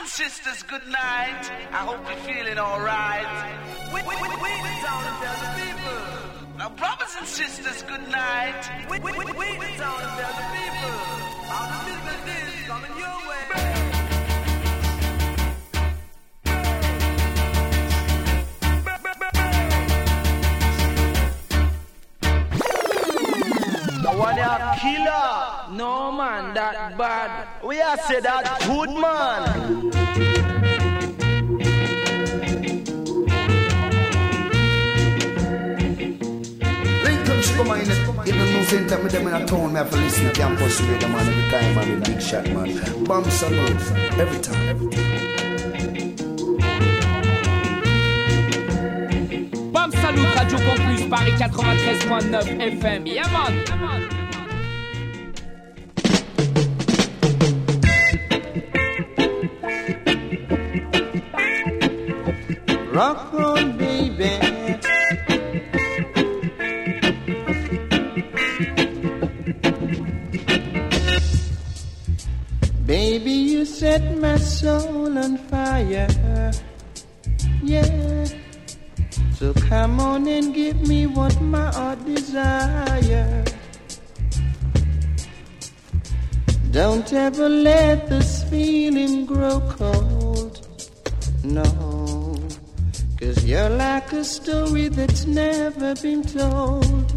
and sisters, good night. I hope you're feeling alright. We, we, we, we tell the people. Now, brothers and sisters, good night. We, we, we, we the people. How the is coming your way. Killer. No man, that bad. We are say that good man. Lincoln should come in it. Even no same time with them in a town, me have to listen to campus radio man every time, man, with big shot, man. Bomb salute, every time, every time. Bam Salut Radio Campus Paris 93.9 FM. Yeah man. Rock on, baby. Baby, you set my soul on fire. Yeah. So come on and give me what my heart desires. Don't ever let this feeling grow a story that's never been told.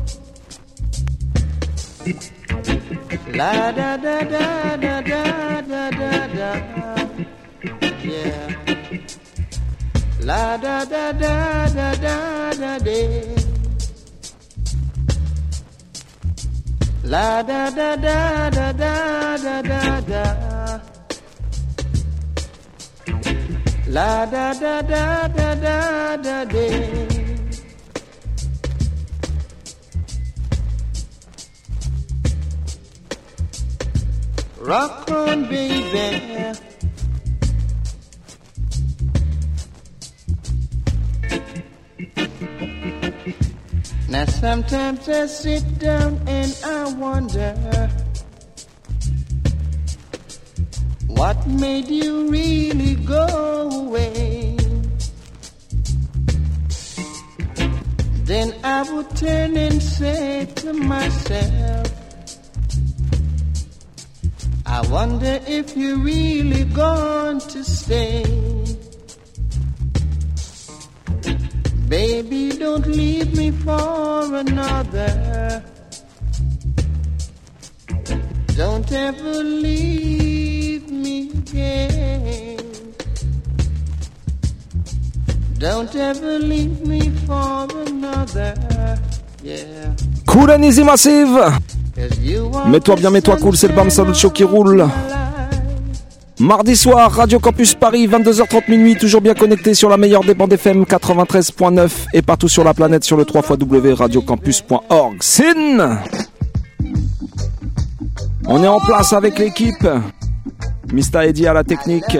La da da da da da da da da. Yeah. La da da da da da da da. La da da da da da da da da. La da da da da da da da. Rock on, baby. Now sometimes I sit down and I wonder what made you really go away. Then I would turn and say to myself, I wonder if you're really going to stay. Baby, don't leave me for another. Don't ever leave me again. Don't ever leave me for another. Yeah. Cool and Easy Massive Mets-toi bien, mets-toi cool, c'est le Bam Salut Show qui roule. Mardi soir, Radio Campus Paris, 22h30 minuit, toujours bien connecté sur la meilleure des bandes FM 93.9 et partout sur la planète sur le 3 radiocampus.org. Sin On est en place avec l'équipe. Mista Eddy à la technique.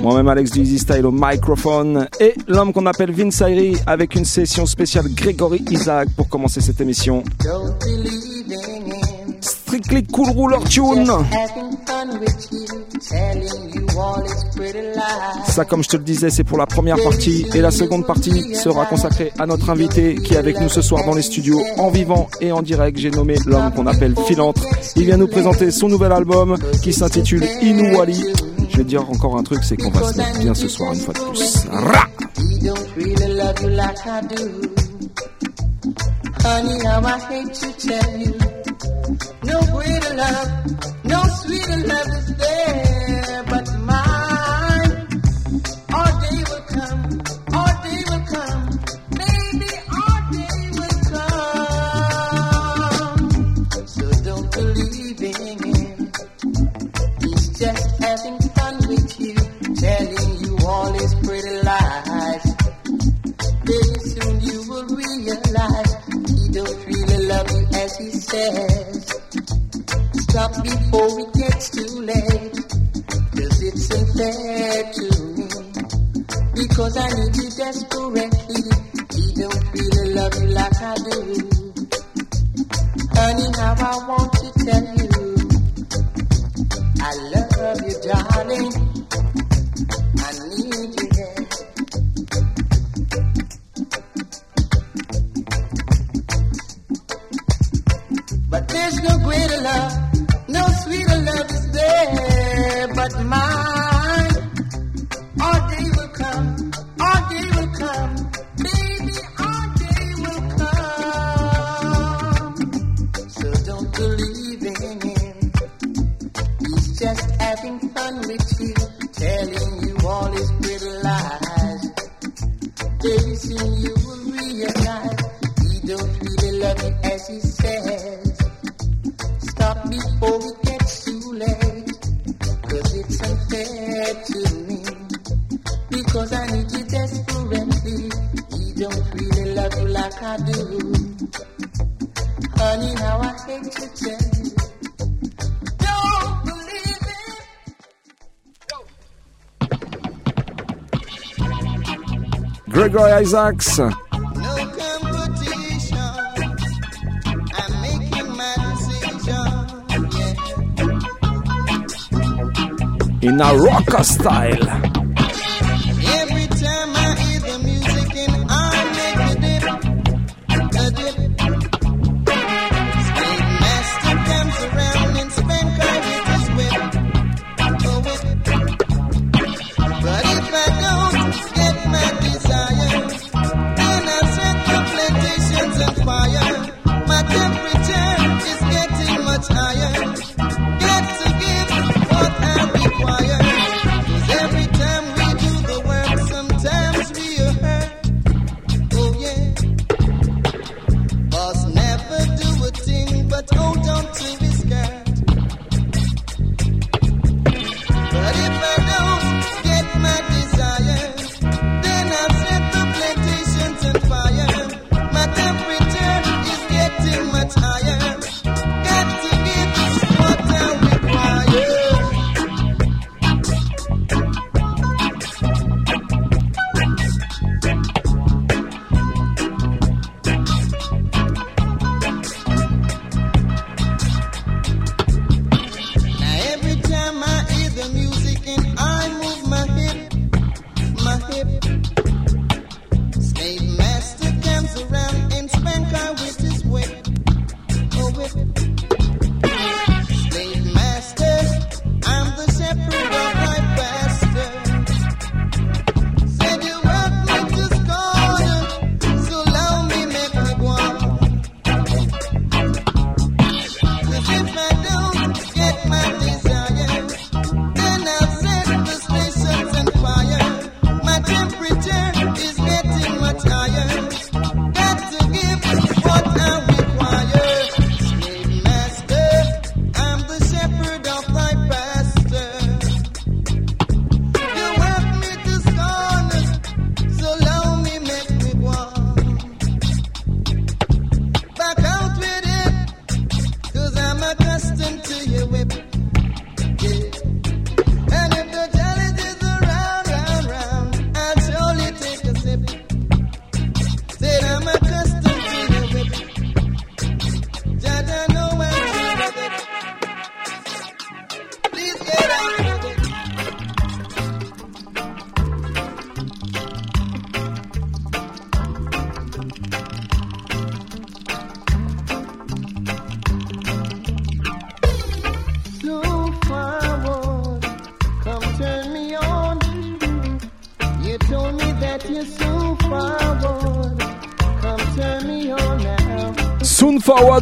Moi-même Alex du Style au microphone. Et l'homme qu'on appelle Vince Ayri avec une session spéciale Grégory Isaac pour commencer cette émission. Strictly Cool Ruler Tune. Ça, comme je te le disais, c'est pour la première partie. Et la seconde partie sera consacrée à notre invité qui est avec nous ce soir dans les studios, en vivant et en direct. J'ai nommé l'homme qu'on appelle Philantre. Il vient nous présenter son nouvel album qui s'intitule Inouali. Je vais te dire encore un truc, c'est qu'on va se mettre bien ce soir une fois de plus. Ra He don't really love you like I do. Honey, how I hate to tell you. No greater love, no sweeter love is there but mine. Our day will come, our day will come. Baby, our day will come. So don't believe in him. He's just having fun with you, telling you all his pretty lies. Very soon you will realize he don't really love you as he says stop before it gets too late. Cause it's unfair to me. Because I need you desperately. You don't really love you like I do. Honey, now I want to tell you. I love you, darling. I need you. But there's no greater love day but mine. Our day will come, our day will come, baby, our day will come. So don't believe in him. He's just having fun with you, telling you all his pretty lies. Very soon you will realize he don't really love you as he says. Stop before. I do. Honey, how I hate to tell you. Gregory Isaacs. No competition. I'm making my decision. Yeah. In a rocker style.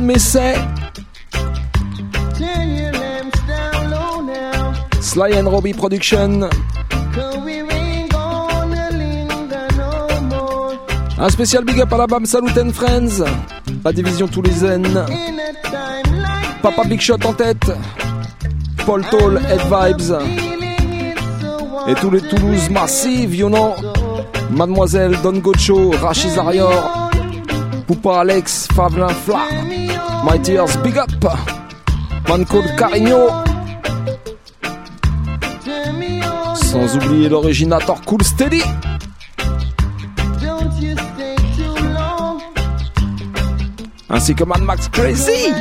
Claude Sly and Robbie Production. Un spécial big up à la BAM Salut and Friends. La division Toulousaine. Papa Big Shot en tête. Paul Toll, Head Vibes. Et tous les Toulouse massives, you know. Mademoiselle Don Gocho, Rachid Zarior, Poupa Alex, Favelin Fla. My dears, big up. Man called Carigno. Sans oublier l'originator Cool Steady. Ainsi que Mad Max Crazy.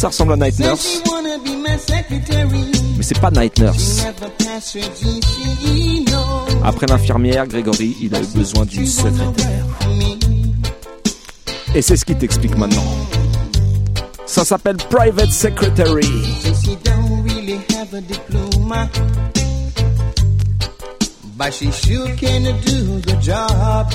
ça ressemble à Night Nurse. Mais c'est pas Night Nurse. Après l'infirmière, Grégory, il a eu besoin d'une secrétaire. Et c'est ce qu'il t'explique maintenant. Ça s'appelle Private Secretary. But she sure can do the job.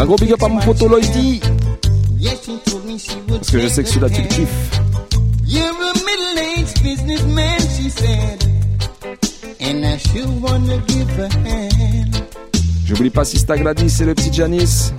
Un gros big up à mon poteau Loïdi. Parce que je sais que celui-là, tu le kiffes. You're a middle-aged businessman, she said. And I sure wanna give a hand. J'oublie pas Sista Gladys et le petit Janice.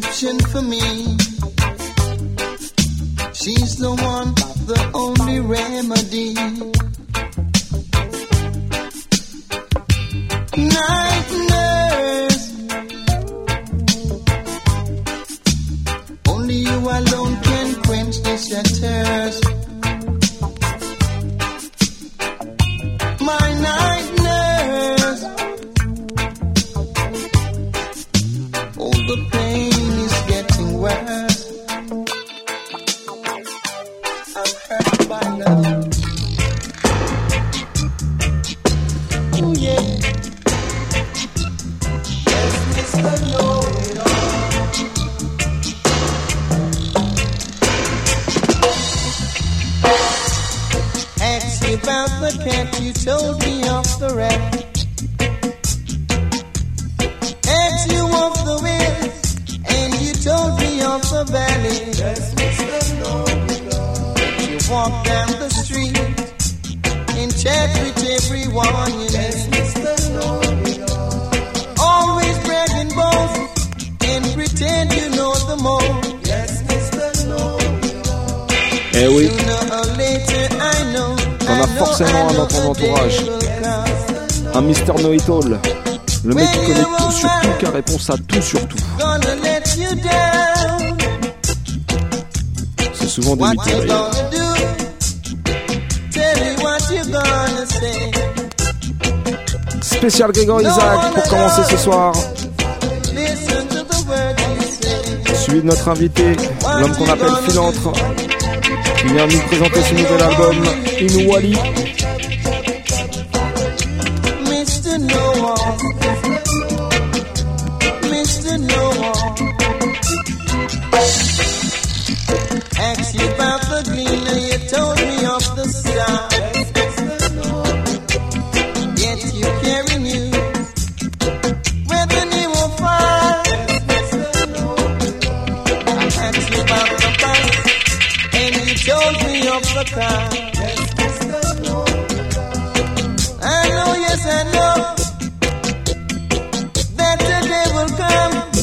prescription for me. Tout sur tout. C'est souvent des say. Spécial Grégory Isaac pour commencer ce soir. Suivi de notre invité, l'homme qu'on appelle Filantre, qui vient nous présenter son nouvel album, Inouali. Ask you about the gleam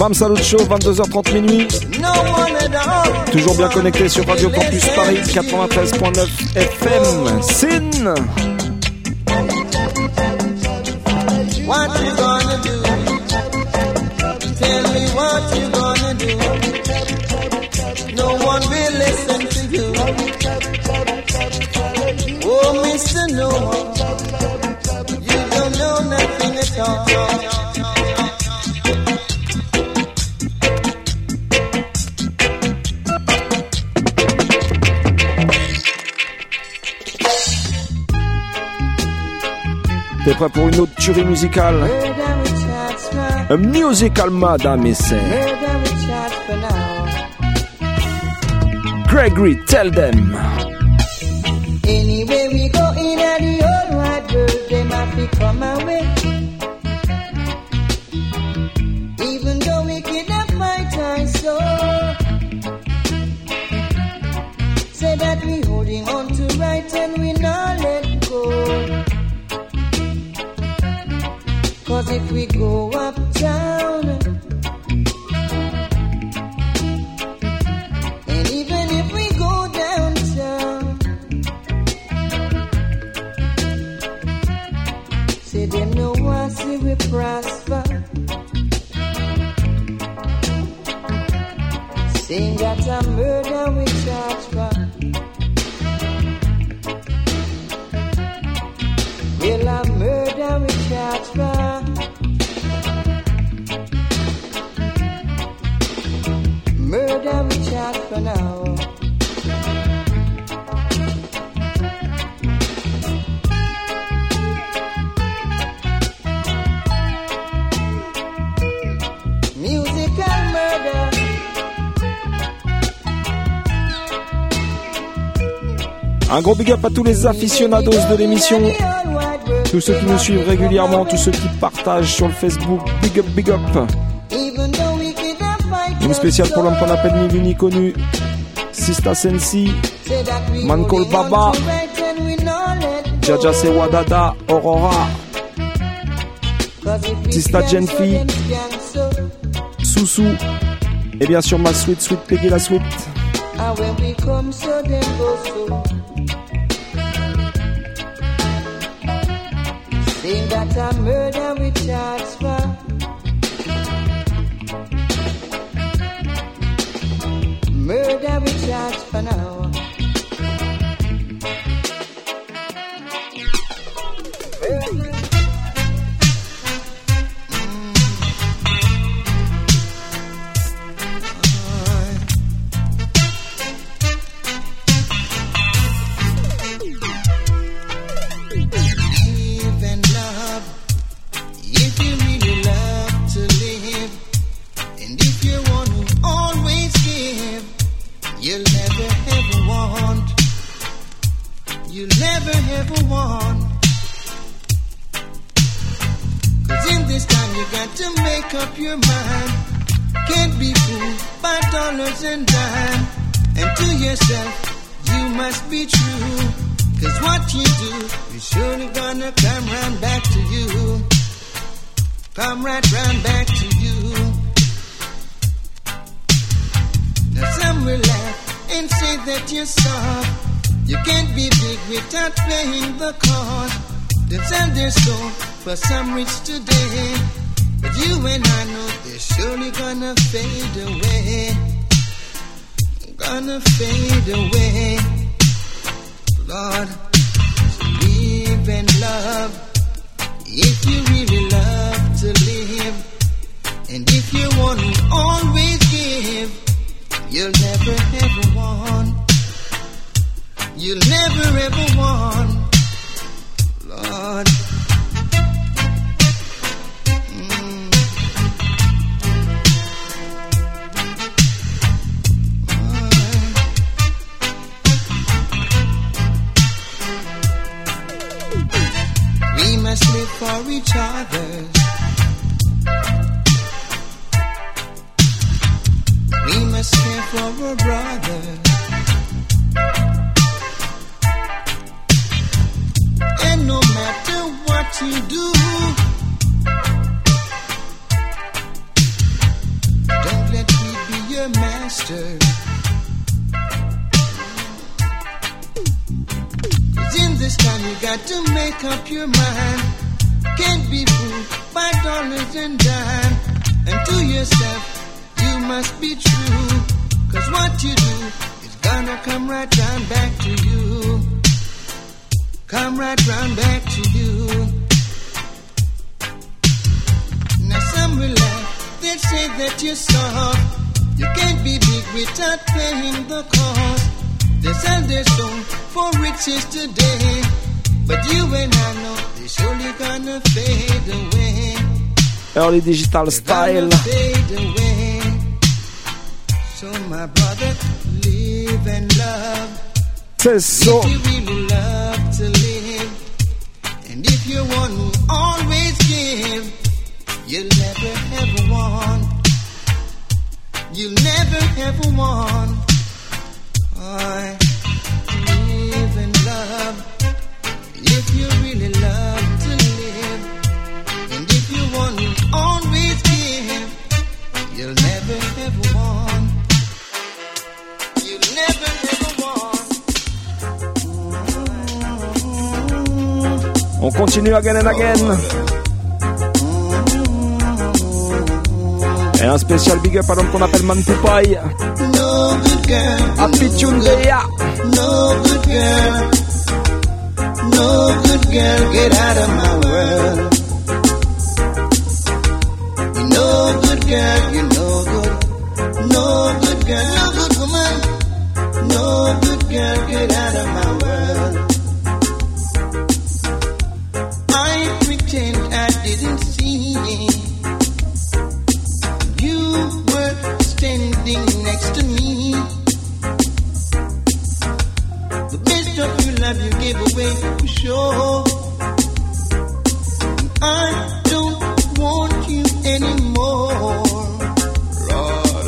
Bam Salut Show, 22h30 minuit. Toujours bien connecté sur Radio Campus Paris 93.9 FM. Sin. No one. Oh, you don't know nothing at all. T'es prêt pour une autre tuerie musicale? Un musical madame et c'est. Gregory, tell them Un gros big up à tous les aficionados de l'émission, tous ceux qui nous suivent régulièrement, tous ceux qui partagent sur le Facebook. Big up, big up. Une spéciale pour l'homme qu'on appelle ni vu ni connu. Sista Sensi, Mankol Baba, Jaja Sewadada, Aurora, Sista Genfi, Soussou, et bien sûr ma sweet sweet Peggy la sweet. Saying that a murder we charge for. Murder we charge for now. Time you got to make up your mind. Can't be fooled by dollars and dime. And to yourself, you must be true. Cause what you do is gonna come right down back to you. Come right round back to you. Now some will laugh, they say that you're soft. You can't be big without paying the cost. They sell their soul for riches today. But you and I know they're surely gonna fade away. Early digital style. So my brother, live and love. C'est so. If you really love to live, and if you want to always give, you'll never ever want. You'll never ever want. On continue again and again. Et un spécial big up à l'homme qu'on appelle Man Poupaille. No good girl. Tune Day. yeah. No good girl. No good girl. Get out of my world. You no good girl. You no good. No good girl. No good woman. No good girl. Get out of my world. I pretend I didn't love you gave away for sure. I don't want you anymore. Lord,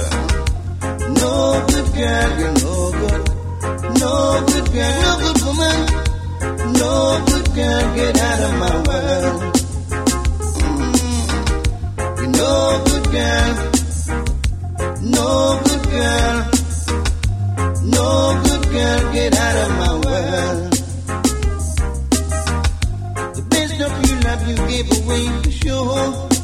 no good girl, you're no good. No good girl, no good woman. No good girl, get out of my world. Mm. You're no good girl. No good girl. No good girl, get out of my world. The best of your love you gave away for sure.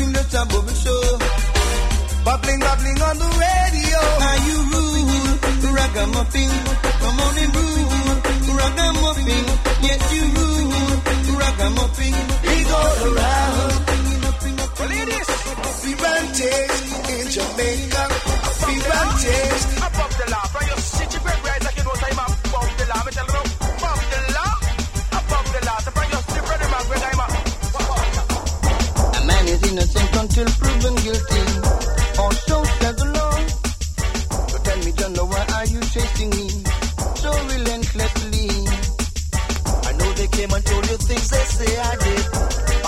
in the Tambourine Show. Bubbling, bubbling on the radio. Now you rule, ragamuffin. Come on and rule, ragamuffin. Yes, you rule, ragamuffin. It's all around. Well, it is. In Jamaica. Ferrantes. Above the law. until proven guilty, or so said the law. But tell me, John, why are you chasing me so relentlessly? I know they came and told you things they say I did,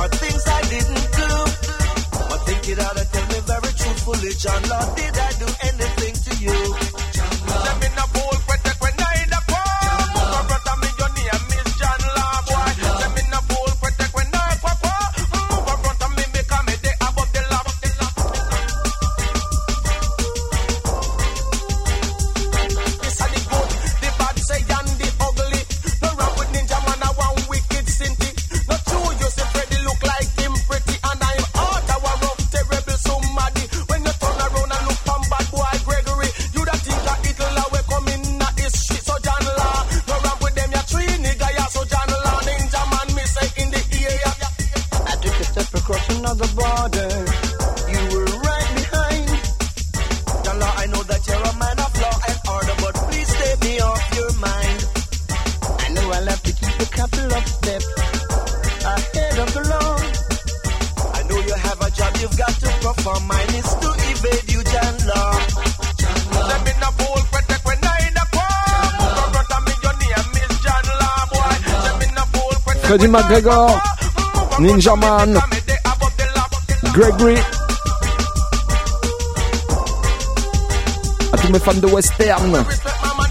or things I didn't do. But think it out and tell me very truthfully, John, Lord, did I the McGregor. Ninja Man. law. Gregory. À tous mes fans de western. Respect mama,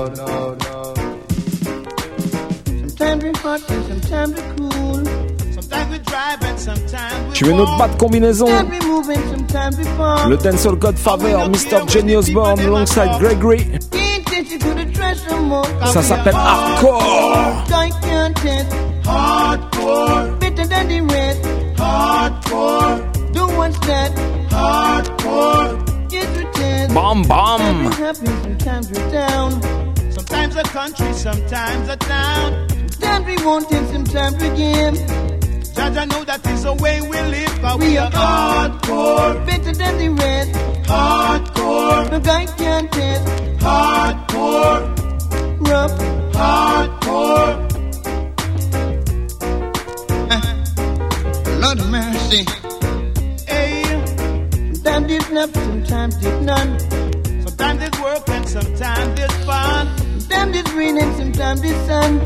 Sometimes hot and sometimes we cool. sometimes we drive and sometimes we Tu veux notre walk. bas de combinaison Sometimes we move and sometimes we fall. Le dancehall Godfather, Mr. Jenny Osborne, alongside Gregory. Can't take you to the treasure more. Ça s'appelle Hardcore. Hardcore, Better than the rest. hardcore, Do what's that? hardcore. Get to test. Bam Sometimes bam. we're happy, sometimes we're down. Sometimes a country, sometimes a town. Sometimes we want it, sometimes we give. Judge, I know that is the way we live, but we, We are hardcore, Better than the rest. hardcore, The guy can't test. hardcore, Rough. hardcore. Lord mercy. Hey, Sometimes it's enough, sometimes it's none. sometimes it's work and sometimes it's fun. Sometimes it's rain and sometimes it's sun.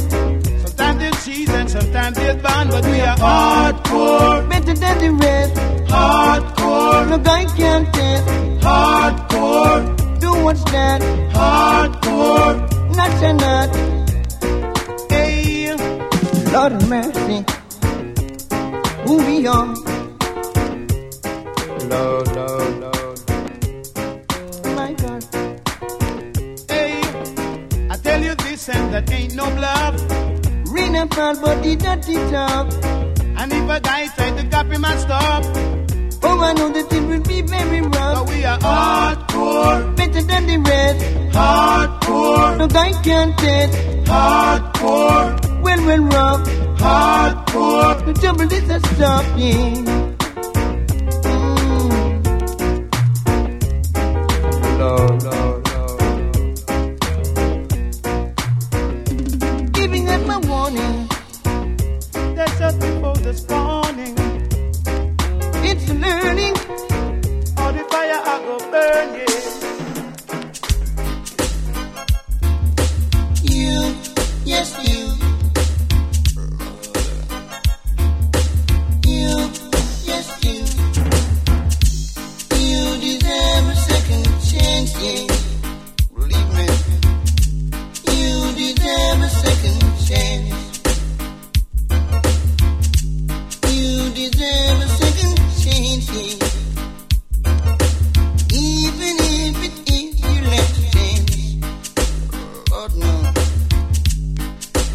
Sometimes it's cheese and sometimes it's bun, but we are hardcore, Better than the rest. hardcore, The guy can't test. hardcore, Do what's that? hardcore. Not a nut. Hey, Lord of mercy. Who we are. Lord, Lord, Lord. That ain't no bluff. Rain and fall, but the dirty top. And if a guy try to copy my stuff, Oh, I know that it will be very rough. but we are hardcore, Better than the rest. hardcore, No guy can't test. hardcore, Well, well, rough. hardcore. The trouble is a stopping. Mm.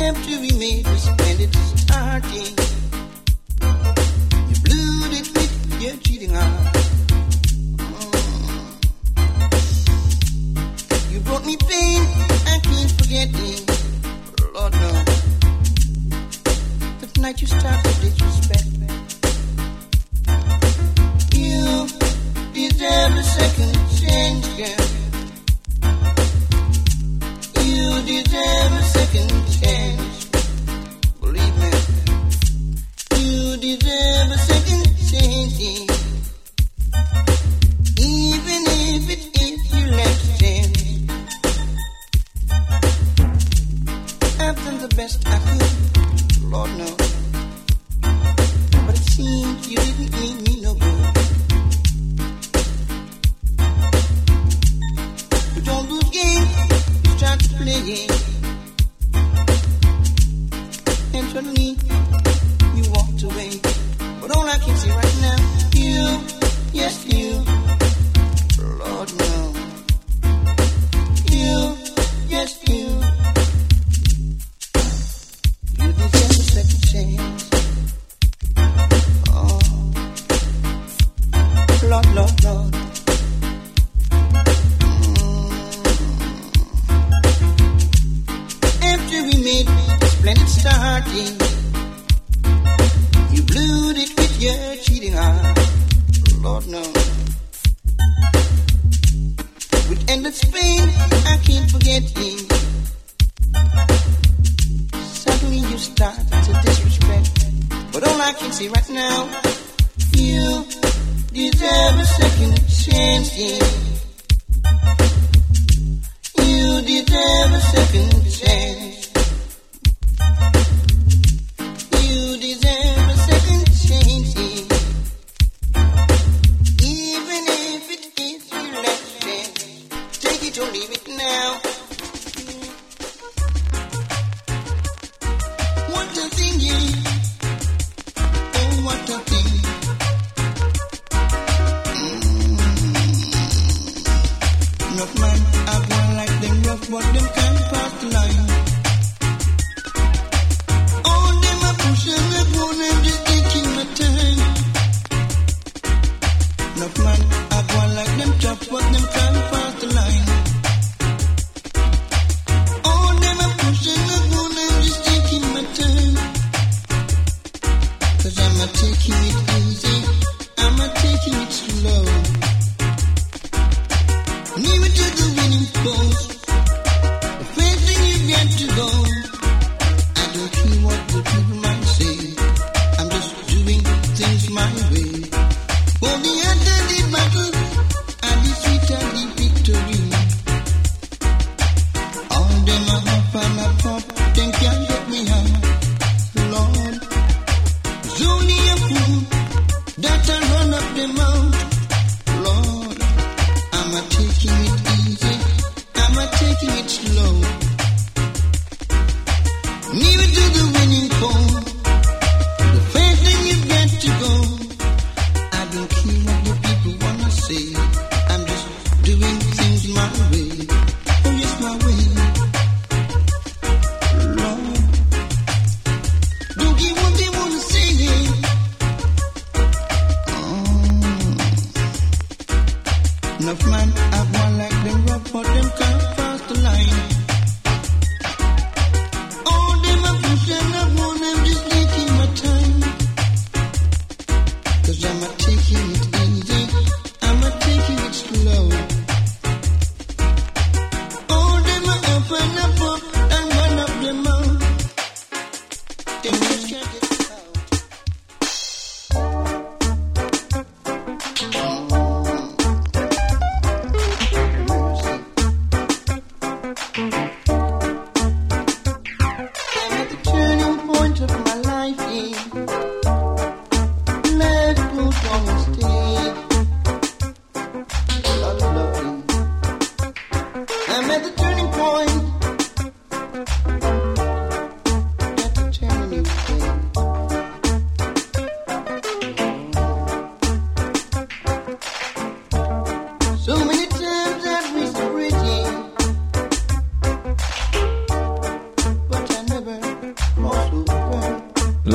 attempt to be made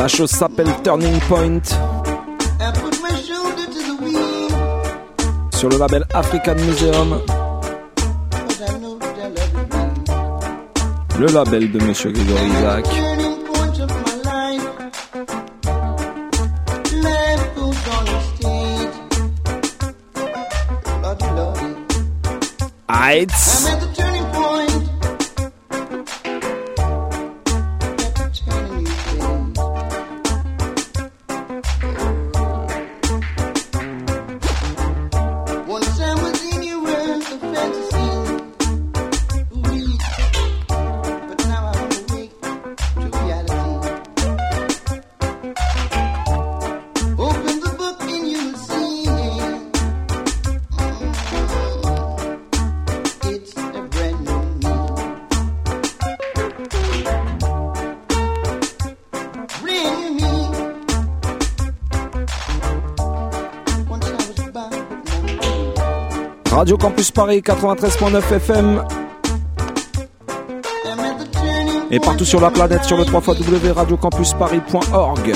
La chose s'appelle Turning Point. Sur le label African Museum. Le label de Monsieur Grégory Isaac. Radio Campus Paris 93.9 FM et partout sur la planète sur le 3 www.radiocampusparis.org.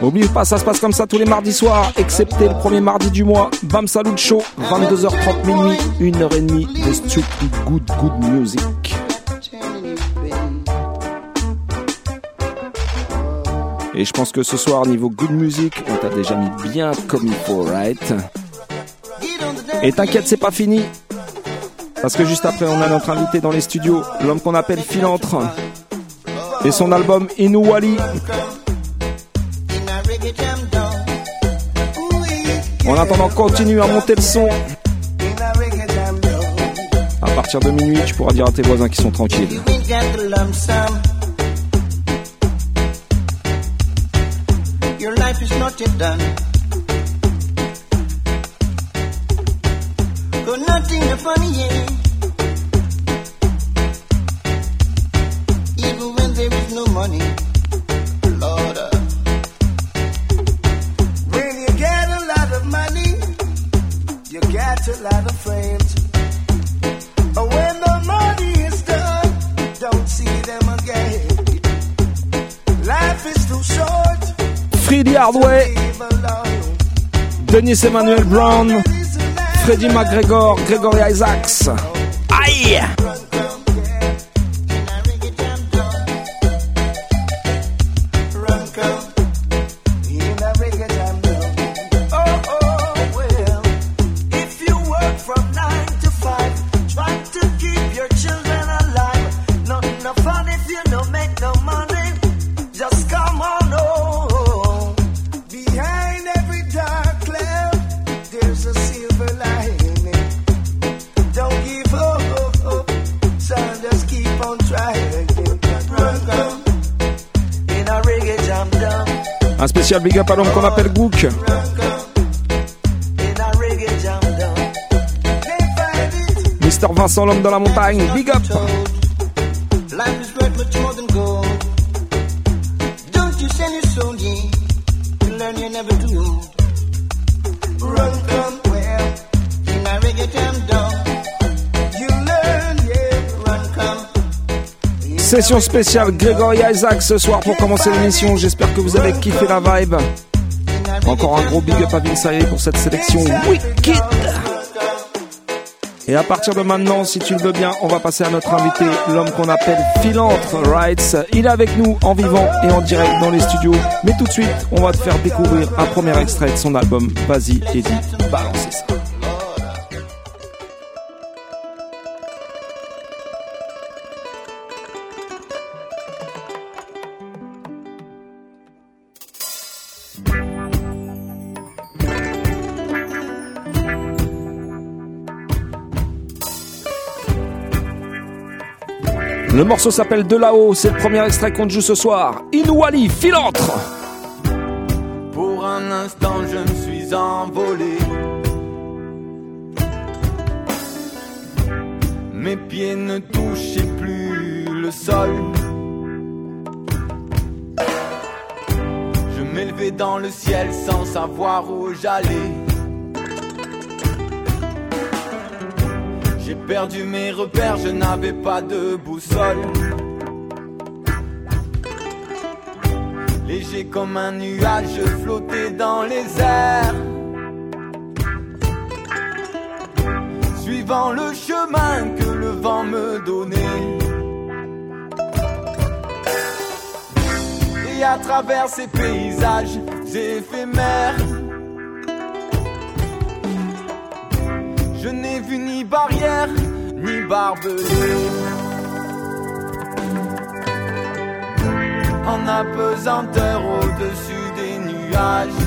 N'oubliez pas, ça se passe comme ça tous les mardis soirs, excepté le premier mardi du mois. Bam Salut Show, 22h30 minuit, 1h30 de stupid good good music. Et je pense que ce soir, niveau good music, on t'a déjà mis bien comme il faut, right? Et t'inquiète, c'est pas fini. Parce que juste après, on a notre invité dans les studios, l'homme qu'on appelle Philantre. Et son album Inouali. En attendant, continue à monter le son. À partir de minuit, tu pourras dire à tes voisins qui sont tranquilles. Your life is not yet done. Got nothing to funny, yeah. Even when there is no money, Lord. uh, When you get a lot of money, you get a lot of friends. But when the money is done, don't see them again. Life is too short. Freddie Hardway. Denis Emmanuel Brown, Freddie McGregor, Gregory Isaacs. Aïe! Un spécial big up à l'homme qu'on appelle Gook. Mr. Vincent, l'homme dans la montagne. Big up! Session spéciale Gregory Isaac ce soir pour commencer l'émission. J'espère que vous avez kiffé la vibe. Encore un gros big up à Vince pour cette sélection wicked. Et à partir de maintenant, si tu le veux bien, on va passer à notre invité, l'homme qu'on appelle Philantre Rights. Il est avec nous en vivant et en direct dans les studios. Mais tout de suite, on va te faire découvrir un premier extrait de son album. Vas-y, Eddie, balancez ça. Le morceau s'appelle De là-haut, c'est le premier extrait qu'on joue ce soir. Inouali, Philantre Pour un instant, je me suis envolé. Mes pieds ne touchaient plus le sol. Je m'élevais dans le ciel sans savoir où j'allais. J'ai perdu mes repères, je n'avais pas de boussole. Léger comme un nuage, je flottais dans les airs. Suivant le chemin que le vent me donnait. Et à travers ces paysages éphémères, je n'ai vu ni barrière, ni barbelé. en apesanteur au-dessus des nuages.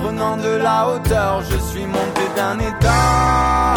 Prenant de la hauteur, je suis monté d'un étage.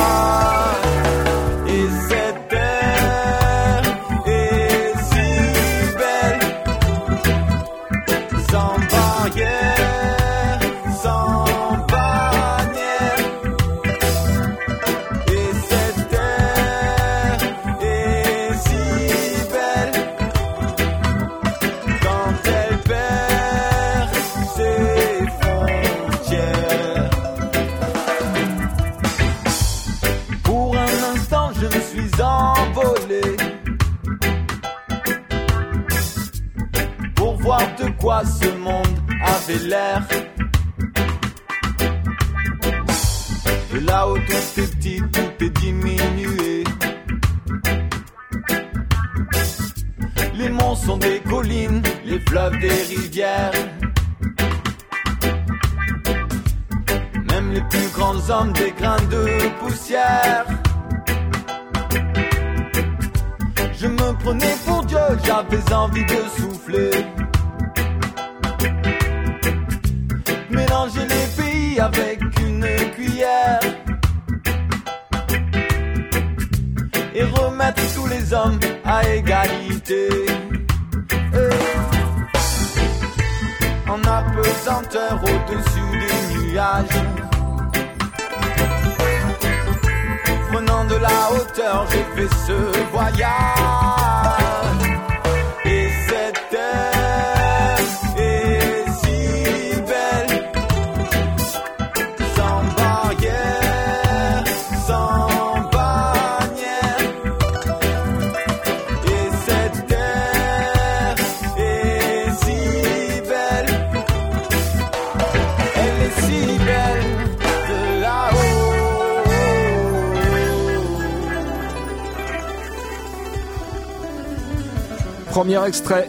Extrait,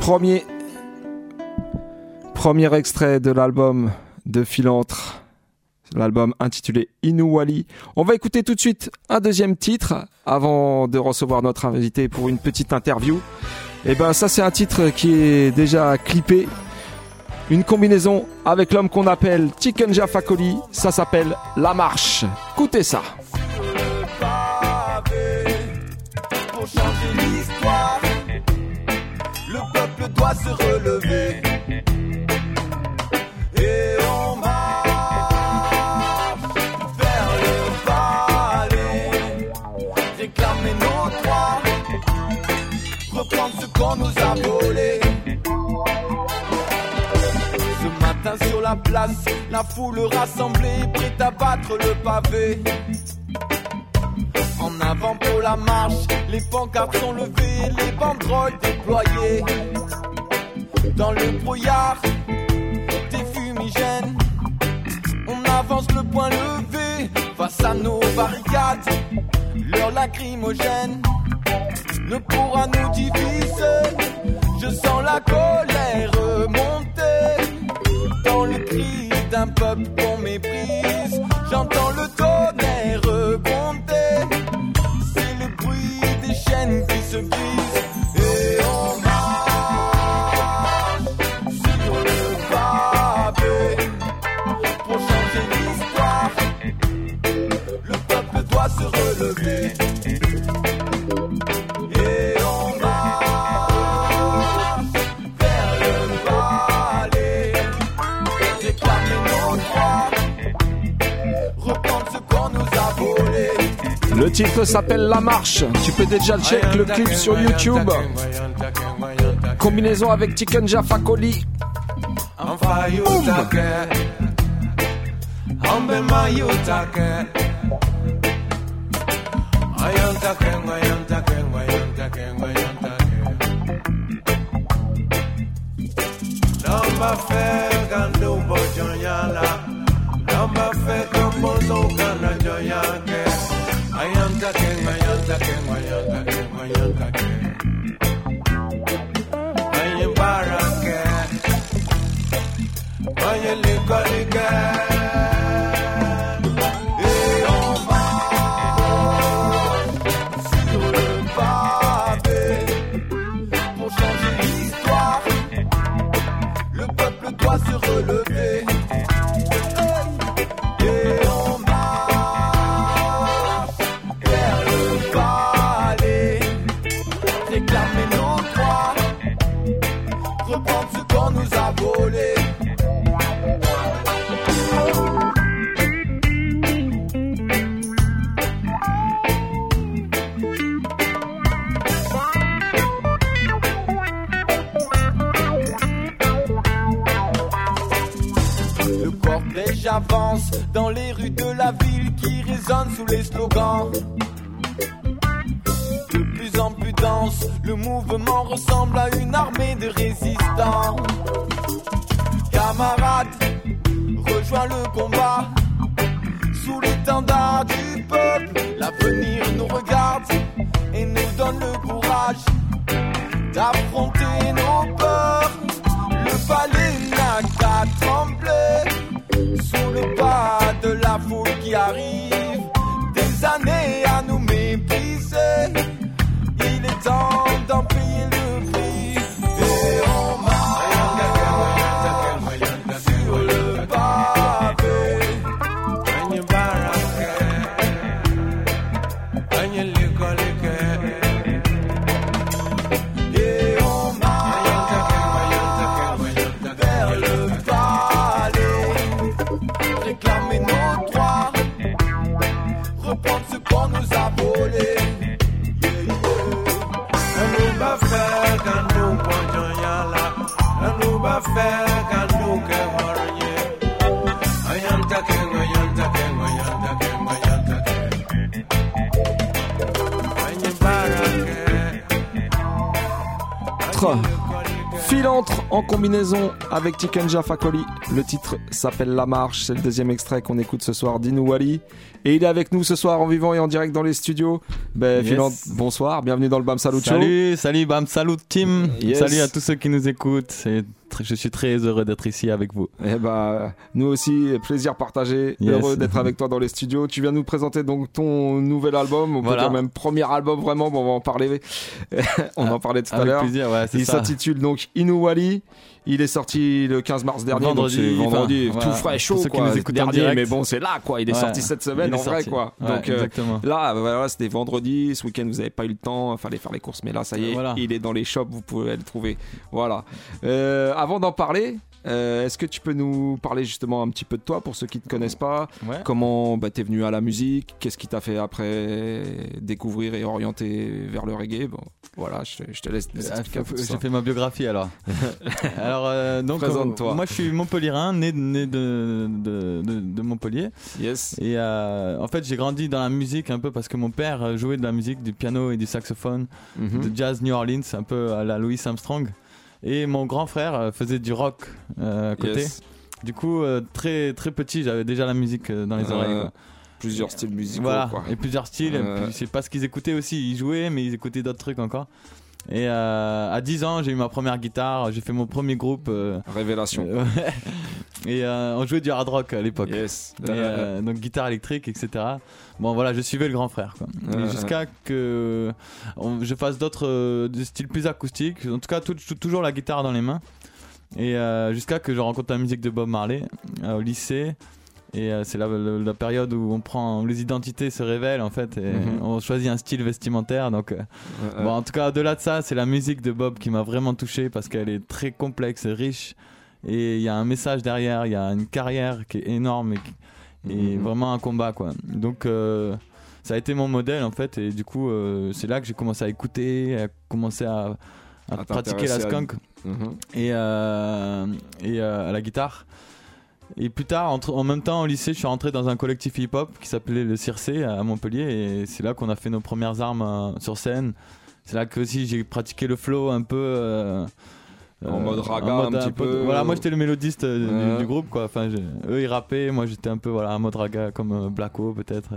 premier, premier extrait de l'album de Philantre, l'album intitulé Inuwali. On va écouter tout de suite un deuxième titre avant de recevoir notre invité pour une petite interview. Et ben ça c'est un titre qui est déjà clippé. Une combinaison avec l'homme qu'on appelle Chicken Jafakoli, ça s'appelle La Marche. Écoutez ça. Se relever. Et on marche vers le palais. Réclamer nos droits. Reprendre ce qu'on nous a volé. Ce matin sur la place, la foule rassemblée, prête à battre le pavé. En avant pour la marche, les pancartes sont levées, les banderoles déployées. Dans le brouillard, des fumigènes, on avance le point levé face à nos barricades. Leur lacrymogène ne pourra nous diviser. Je sens la colère monter dans le cri d'un peuple titre s'appelle La Marche. Tu peux déjà check le clip sur YouTube. Combinaison avec Chicken Jaffa Coli. Foule en combinaison avec Tikenja Fakoli. Le titre s'appelle La Marche. C'est le deuxième extrait qu'on écoute ce soir d'Inou Wally. Et il est avec nous ce soir en vivant et en direct dans les studios. Ben, Yes. Bonsoir. Bienvenue dans le Bam Salut Show. Salut, salut, bam, salut team. Yes. Salut à tous ceux qui nous écoutent. Je suis très heureux d'être ici avec vous. Eh ben, nous aussi, plaisir partagé. Yes. Heureux d'être avec toi dans les studios. Tu viens nous présenter donc ton nouvel album. On peut Voilà. dire même premier album vraiment. Bon, on va en parler. on en parlait tout à l'heure. ouais, Il s'intitule donc Inouali. Il est sorti le 15 mars dernier, Vendredi, donc c'est vendredi, enfin, tout voilà. frais, chaud quoi. dernier, direct. mais bon, c'est là quoi. Il est Ouais. sorti cette semaine en vrai quoi. Ouais, donc euh, là, voilà, c'était vendredi. Ce week-end, vous avez pas eu le temps, fallait faire les courses, mais là, ça y est, Voilà. il est dans les shops, vous pouvez le trouver. Voilà. Euh, avant d'en parler. Euh, Est-ce que tu peux nous parler justement un petit peu de toi pour ceux qui ne te connaissent pas? Ouais. Comment bah, t'es venu à la musique? Qu'est-ce qui t'a fait après découvrir et orienter vers le reggae? Bon, voilà, je, te- je te laisse tout J'ai fait ma biographie alors. alors euh, donc Présente-toi. euh, moi je suis Montpellierin, né, né de, de, de, de Montpellier. Yes. Et euh, en fait j'ai grandi dans la musique un peu parce que mon père euh, jouait de la musique, du piano et du saxophone, Mhm. de jazz New Orleans, un peu à la Louis Armstrong. Et mon grand frère euh, faisait du rock euh, à côté. Yes. Du coup euh, très très petit j'avais déjà la musique euh, dans les oreilles. quoi. Plusieurs styles musicaux. Voilà, quoi. et plusieurs styles. et puis je sais pas ce qu'ils écoutaient aussi. Ils jouaient, mais ils écoutaient d'autres trucs encore. Et euh, à 10 ans, j'ai eu ma première guitare. J'ai fait mon premier groupe. euh, Révélation. euh, et euh, on jouait du hard rock à l'époque. Yes. Et, donc guitare électrique, etc. Bon voilà, je suivais le grand frère. Jusqu'à que on- je fasse d'autres styles plus acoustiques. En tout cas, tout- tout- toujours la guitare dans les mains. Et jusqu'à que je rencontre la musique de Bob Marley au lycée. Et euh, c'est la, la- la période où on prend, où les identités se révèlent en fait, et Mhm. on choisit un style vestimentaire. Donc, euh, bon, en tout cas, au-delà de ça, c'est la musique de Bob qui m'a vraiment touché parce qu'elle est très complexe et riche. Et il y a un message derrière, il y a une carrière qui est énorme et, qui- et Mhm. vraiment un combat quoi. Donc euh, ça a été mon modèle en fait et du coup euh, c'est là que j'ai commencé à écouter, à commencer à, à À pratiquer la à- skunk mhm. et, euh, et euh, à la guitare. Et plus tard, entre- en même temps au lycée, je suis rentré dans un collectif hip-hop qui s'appelait le Circé à Montpellier et c'est là qu'on a fait nos premières armes euh, sur scène. C'est là que aussi j'ai pratiqué le flow un peu. euh, En euh, mode raga, un petit peu. Voilà, moi j'étais le mélodiste euh, du- groupe quoi. Enfin, eux ils rappaient, moi j'étais un peu voilà en mode raga comme euh, Blacko peut-être.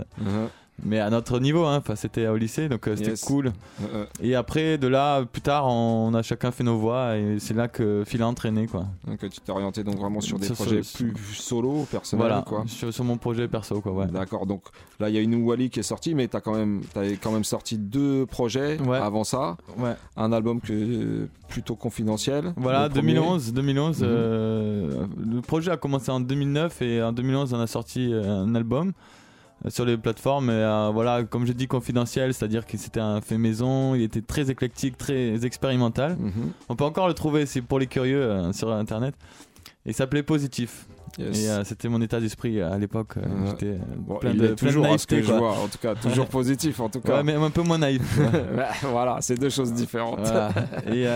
Mais à notre niveau, hein. Enfin, c'était au lycée donc euh, c'était Yes. cool. Euh, Et après de là, plus tard, on a chacun fait nos voix et c'est là que Phil a entraîné quoi. euh, que tu t'es orienté donc vraiment sur des Sur- projets sur- plus solo, personnels Voilà, quoi. sur, sur mon projet perso quoi. Ouais. D'accord, donc là il y a une Wally qui est sortie, mais t'as quand même, t'avais quand même sorti deux projets Ouais. avant ça, Ouais. un album que plutôt confidentiel. Voilà, le premier. 2011, 2011 Mhm. euh, le projet a commencé en 2009 et en 2011 on a sorti euh, un album euh, sur les plateformes et euh, voilà comme je dis confidentiel c'est à dire que c'était un fait maison il était très éclectique très expérimental Mhm. on peut encore le trouver c'est pour les curieux euh, sur internet et il s'appelait Positif Yes. et euh, c'était mon état d'esprit à l'époque j'étais Bon, plein il de est plein de toujours à ce que je vois, en tout cas, toujours positif en tout cas. Ouais, mais un peu moins naïf voilà, c'est deux choses différentes. Voilà. Et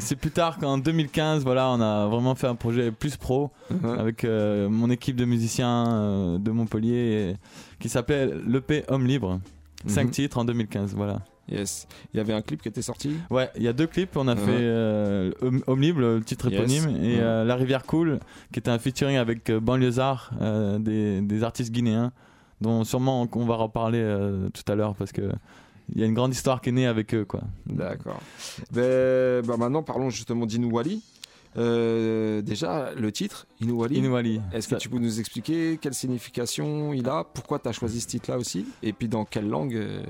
c'est plus tard qu'en 2015, voilà, on a vraiment fait un projet plus pro Mhm. avec mon équipe de musiciens de Montpellier et- qui s'appelait l'EP Homme Libre. Cinq Mhm. titres en 2015, voilà. Yes. Il y avait un clip qui était sorti? Ouais, il y a deux clips. On a Uh-huh. fait euh, Hom- Homme Libre, le titre Yes. éponyme, et Uh-huh. euh, La Rivière Cool, qui était un featuring avec euh, Banlieusard, euh, des, des artistes guinéens, dont sûrement on va reparler tout à l'heure parce que il y a une grande histoire qui est née avec eux, quoi. D'accord. Ben, bah maintenant, parlons justement d'Inouali. Euh, déjà, le titre, Inouali. Inouali. Est-ce que tu peux nous expliquer quelle signification il a Pourquoi tu as choisi ce titre-là aussi Et puis dans quelle langue euh,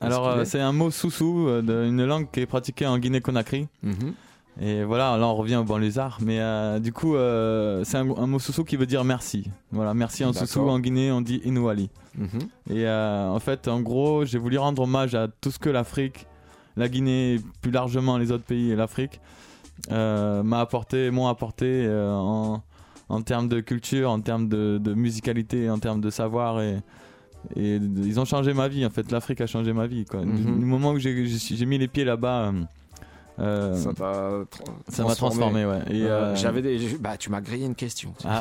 Alors, euh, est c'est un mot soussou, une langue qui est pratiquée en Guinée-Conakry. Mhm. Et voilà, là on revient au banlieusard. Mais euh, du coup, euh, c'est un, un mot soussou qui veut dire merci. Voilà, merci en. D'accord. En Guinée, on dit Inouali. Mhm. Et euh, en fait, en gros, j'ai voulu rendre hommage à tout ce que l'Afrique, la Guinée, plus largement les autres pays et l'Afrique, m'a apporté, m'ont apporté euh, en, en termes de culture, en termes de, de musicalité, en termes de savoir. Et, ils ont changé ma vie, en fait. L'Afrique a changé ma vie. Quoi. Mhm. du moment que j'ai- mis les pieds là-bas. Euh, Ça t'a tra- transformé, ouais. Et, Euh, euh, J'avais des... Bah, tu m'as grillé une question. Ah.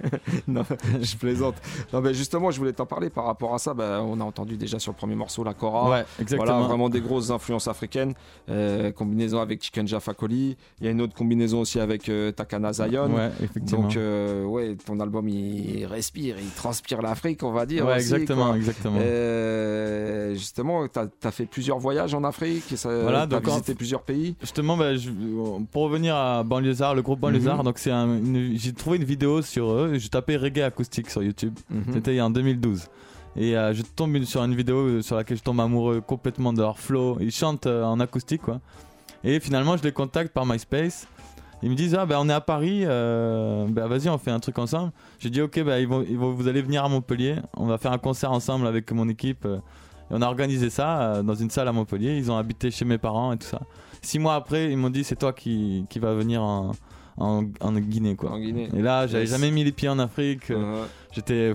non, je plaisante. Non, mais justement, je voulais t'en parler par rapport à ça. Bah, on a entendu déjà sur le premier morceau la Cora. Ouais, exactement. Voilà, vraiment des grosses influences africaines. Euh, combinaison avec Chicken Jaffa Coli. Il y a une autre combinaison aussi avec Takana Zion. Ouais, effectivement. Donc, ouais, ton album il respire, il transpire l'Afrique, on va dire. Ouais, aussi, exactement, quoi. exactement. Justement, tu as, fait plusieurs voyages en Afrique, et ça, Voilà, donc en- visité plusieurs pays. Justement, bah, je- pour revenir à Banlieusard, le groupe Banlieusard, Mhm. donc c'est un- j'ai trouvé une vidéo sur eux. J'ai tapé reggae acoustique sur YouTube. Mhm. C'était en 2012. Et euh, je tombe sur une vidéo sur laquelle je tombe amoureux complètement de leur flow. Ils chantent euh, en acoustique, quoi. Et finalement, je les contacte par MySpace. Ils me disent ah ben on est à Paris, euh, ben vas-y on fait un truc ensemble. J'ai dit ok ben ils vont, ils vont- vous allez venir à Montpellier, on va faire un concert ensemble avec mon équipe. euh, et on a organisé ça dans une salle à Montpellier. Ils ont habité chez mes parents et tout ça. Six mois après ils m'ont dit c'est toi qui, qui va venir en, en, en Guinée quoi. En Guinée. Et là j'avais Yes. jamais mis les pieds en Afrique. euh, Euh, J'étais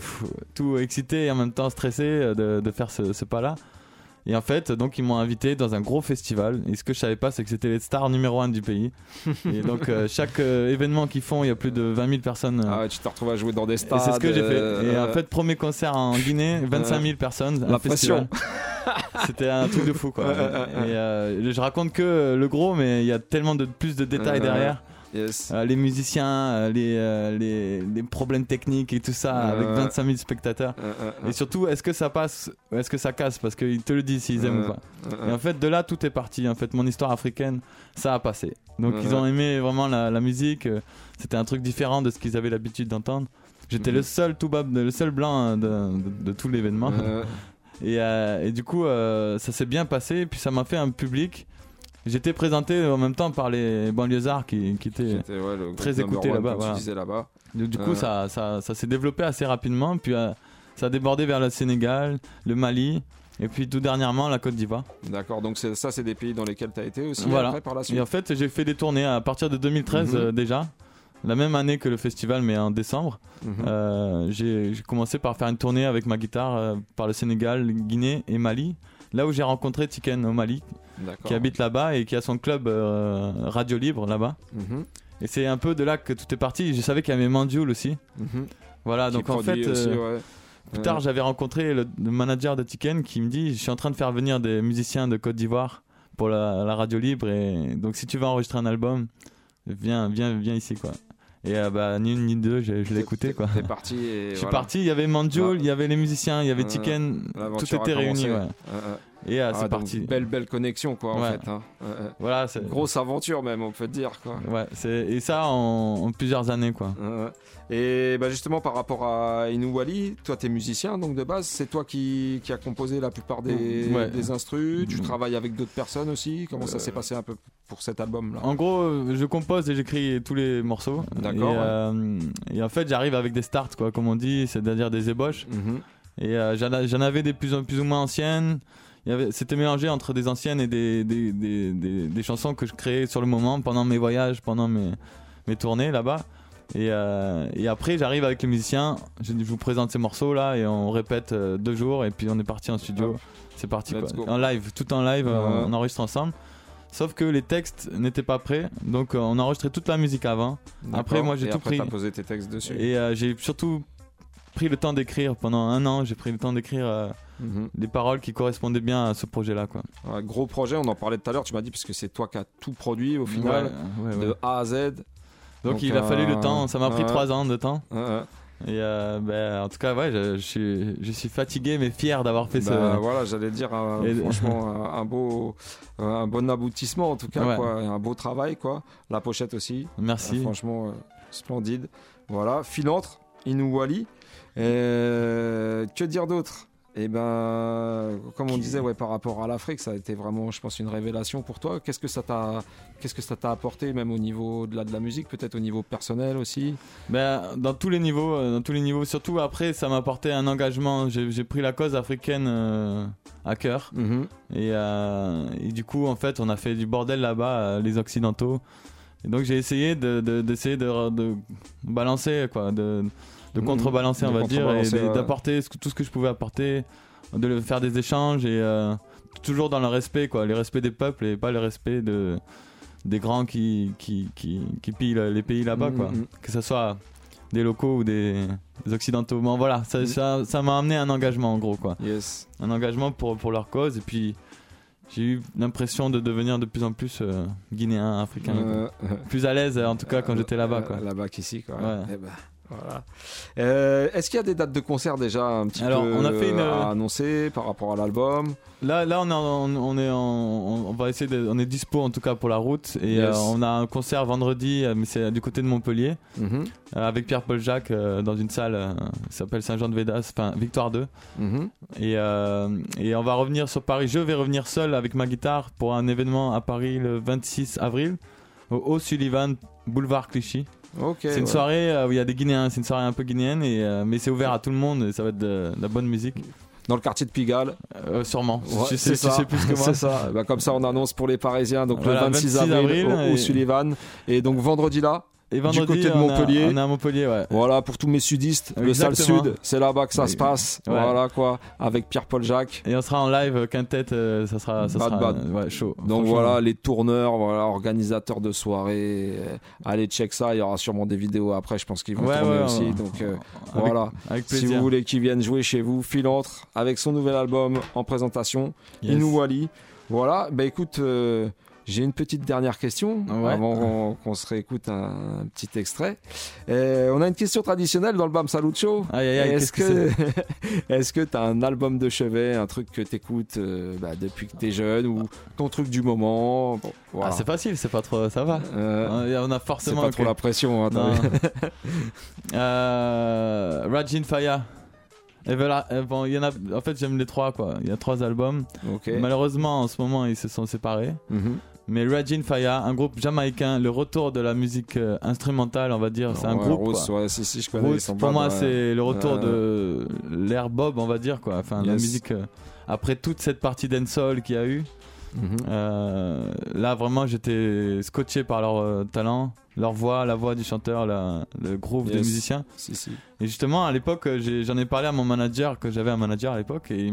tout excité et en même temps stressé euh, de, de faire ce, ce pas-là. Et en fait, donc ils m'ont invité dans un gros festival. Et ce que je savais pas, c'est que c'était les stars numéro un du pays. et donc euh, chaque euh, événement qu'ils font, il y a plus de 20 000 personnes. euh, ah ouais, tu t'es retrouvé à jouer dans des et stades. c'est ce que j'ai fait. Et en fait, premier concert en Guinée, 25 000 personnes. La festival. C'était un truc de fou, quoi. Et je raconte que le gros, mais il y a tellement de plus de détails derrière. Yes. Euh, les musiciens, euh, les, euh, les, les problèmes techniques et tout ça, avec Ouais. 25 000 spectateurs. Et surtout, est-ce que ça passe ou est-ce que ça casse? Parce qu'ils te le disent s'ils aiment ou pas. Et en fait, de là, tout est parti. En fait, mon histoire africaine, ça a passé. Donc, ils ont aimé vraiment la, la musique. C'était un truc différent de ce qu'ils avaient l'habitude d'entendre. J'étais Mhm. le seul tout le seul blanc de, de- de tout l'événement. Et, et du coup, ça s'est bien passé. Et puis, ça m'a fait un public. J'étais présenté en même temps par les banlieusards qui, qui étaient. Ouais, très groupe écouté number one, là-bas, voilà. Là-bas. Du, coup, Euh. ça, ça, ça s'est développé assez rapidement. Puis, euh, ça a débordé vers le Sénégal, le Mali. Et puis, tout dernièrement, la Côte d'Ivoire. D'accord, donc ça, c'est des pays dans lesquels tu as été aussi Voilà. après par la suite. Et en fait, j'ai fait des tournées à partir de 2013 Mhm. euh, déjà. La même année que le festival, mais en décembre. Mhm. Euh, j'ai commencé par faire une tournée avec ma guitare euh, par le Sénégal, Guinée et Mali. Là où j'ai rencontré Tiken au Mali. Qui habite là-bas et qui a son club euh, Radio Libre là-bas. Mhm, Et c'est un peu de là que tout est parti. Je savais qu'il y avait Mandioul aussi. mhm. Voilà, Qui donc en fait, aussi, euh, ouais. plus tard, j'avais rencontré le, le manager de Tiken qui me dit Je suis en train de faire venir des musiciens de Côte d'Ivoire pour la, la radio libre. Et donc, si tu veux enregistrer un album, viens, viens, viens ici. quoi. Et euh, bah, ni une ni deux, je, je l'ai écouté. quoi. T'es parti et Je suis voilà. parti, il y avait Mandioul, Ouais. il y avait les musiciens, il y avait Euh, Tiken, tout était réuni. Ouais. Et euh, Ah, c'est parti. Belle, belle connexion, quoi, en fait. hein. Euh. Voilà, c'est. Grosse aventure, même, on peut dire, quoi. Ouais, c'est et ça en, en plusieurs années quoi. Euh, Et bah justement par rapport à Inouali, toi t'es musicien donc de base, c'est toi qui, qui a composé la plupart des, Ouais. des instrus, tu Mm. travailles avec d'autres personnes aussi, comment ça Euh, s'est passé un peu pour cet album là En gros, euh, je compose et j'écris tous les morceaux. D'accord, Et, euh, et en fait, j'arrive avec des starts quoi, comme on dit, c'est-à-dire des ébauches. Mhm. Et j'en a- j'en avais des plus, plus ou moins anciennes. C'était mélangé entre des anciennes et des, des, des, des- des chansons que je créais sur le moment pendant mes voyages, pendant mes, mes tournées là-bas. Et, euh, et après, j'arrive avec les musiciens. Je, je vous présente ces morceaux là et on répète euh, deux jours. Et puis on est parti en studio. Hop. C'est parti quoi. En live, tout en live, euh, Ouais. on enregistre ensemble. Sauf que les textes n'étaient pas prêts. Donc euh, on a enregistré toute la musique avant. Après, moi, j'ai tout après, pris. posé tes textes dessus. Et j'ai surtout pris le temps d'écrire pendant un an. J'ai pris le temps d'écrire euh, Mhm. des paroles qui correspondaient bien à ce projet-là, quoi. Gros projet, on en parlait tout à l'heure, tu m'as dit, parce que c'est toi qui as tout produit au final, Ouais, de A à Z. Donc, il a fallu le temps. Ça m'a pris trois ans de temps. Et euh, ben, en tout cas, ouais, je, je suis, je suis fatigué mais fier d'avoir fait Bah, ce. voilà, j'allais dire euh, franchement un, beau, un bon aboutissement en tout cas, Ouais. quoi, et un beau travail quoi. La pochette aussi, Merci. Euh, franchement euh, splendide. Voilà, Filantre, Inouali. Euh, que dire d'autre? Eh ben, comme on disait, ouais, par rapport à l'Afrique, ça a été vraiment, je pense, une révélation pour toi. Qu'est-ce que ça t'a, qu'est-ce que ça t'a apporté, même au niveau de la, de la musique, peut-être au niveau personnel aussi? Ben, dans tous les niveaux, euh, dans tous les niveaux. Surtout après, ça m'a apporté un engagement. J'ai pris la cause africaine euh, à cœur. Mhm. Et, euh, et du coup, en fait, on a fait du bordel là-bas, euh, les Occidentaux. Et donc, j'ai essayé de, de- d'essayer de, de balancer, quoi, de, de Mhm. contrebalancer, on va dire, et d'apporter tout ce que je pouvais apporter, de faire des échanges et euh, toujours dans le respect, quoi, le respect des peuples et pas le respect de des grands qui qui, qui, qui pillent les pays là-bas, Mhm, quoi. mhm. Que ce soit des locaux ou des, des occidentaux. Bon, voilà, ça Mhm. ça- ça m'a amené un engagement en gros, quoi Yes. un engagement pour, pour leur cause et puis j'ai eu l'impression de devenir de plus en plus euh, guinéen, africain. Euh, plus à l'aise en tout cas quand j'étais là-bas quoi. Euh, Là-bas qu'ici, quoi. Ouais. Eh ben, voilà. Euh, Est-ce qu'il y a des dates de concert déjà un petit Alors, peu on a fait une- à annoncer par rapport à l'album? Là là on est en- on, est en- on, on va essayer de, on est dispo en tout cas pour la route et Yes. euh, on a un concert vendredi euh, mais c'est du côté de Montpellier Mhm, euh, avec Pierre-Paul Jacques dans une salle qui s'appelle Saint-Jean-de-Védas, enfin Victoire 2 mhm. et, et on va revenir sur Paris. Je vais revenir seul avec ma guitare pour un événement à Paris le 26 avril au O'Sullivan Boulevard Clichy. C'est une ouais. soirée euh, où il y a des Guinéens, c'est une soirée un peu guinéenne, et, euh, mais c'est ouvert à tout le monde et ça va être de, de la bonne musique. Dans le quartier de Pigalle. Euh, sûrement. Ouais, tu, sais, tu plus que moi. Ça. Bah, comme ça, on annonce pour les Parisiens. Donc Voilà, le 26, 26 avril, avril, au, Sullivan. Et donc vendredi là. Et vendredi, côté de on, Montpellier. On est à Montpellier, ouais. Voilà pour tous mes sudistes, le Exactement. Sud, c'est là-bas que ça se passe. Ouais. Voilà quoi, avec Pierre-Paul Jacques. Et on sera en live euh, quintette, euh, ça sera, ça Bad sera bad. ouais, chaud. Donc voilà, les tourneurs, voilà, organisateurs de soirées. euh, allez, check ça. Il y aura sûrement des vidéos après. Je pense qu'ils vont tourner aussi. Donc euh, Avec- voilà. Avec Si vous voulez qu'ils viennent jouer chez vous, Filantre avec son nouvel album en présentation, Yes. Inouali. Voilà. Bah écoute, euh, j'ai une petite dernière question Ouais. avant qu'on- se réécoute un, un petit extrait. Euh, on a une question traditionnelle dans le Bam aïe, Est-ce que est-ce que t'as un album de chevet, un truc que t'écoutes euh, bah, depuis que t'es jeune ou ton truc du moment Bon, voilà. Ah, c'est facile, c'est pas trop, ça va. Euh, on a c'est forcément. pas trop que- la pression. hein, euh, Rajin Faya. Et voilà, bon, il y en a, en fait, j'aime les trois, quoi. Il y a trois albums. Malheureusement, en ce moment, ils se sont séparés. Mhm. Mais Rajin Faya, un groupe jamaïcain, le retour de la musique euh, instrumentale, on va dire, c'est un Ouais, groupe. Quoi. ouais, si, je connais. Pour moi, ouais. c'est le retour de l'ère Bob, on va dire, quoi. Enfin, la musique. euh, après toute cette partie dancehall qu'il y a eu, Mhm. euh, là, vraiment, j'étais scotché par leur euh, talent, leur voix, la voix du chanteur, la- le groove des Yes. musiciens. Si, si. Et justement, à l'époque, euh, j'en ai, parlé à mon manager, que j'avais un manager à l'époque, et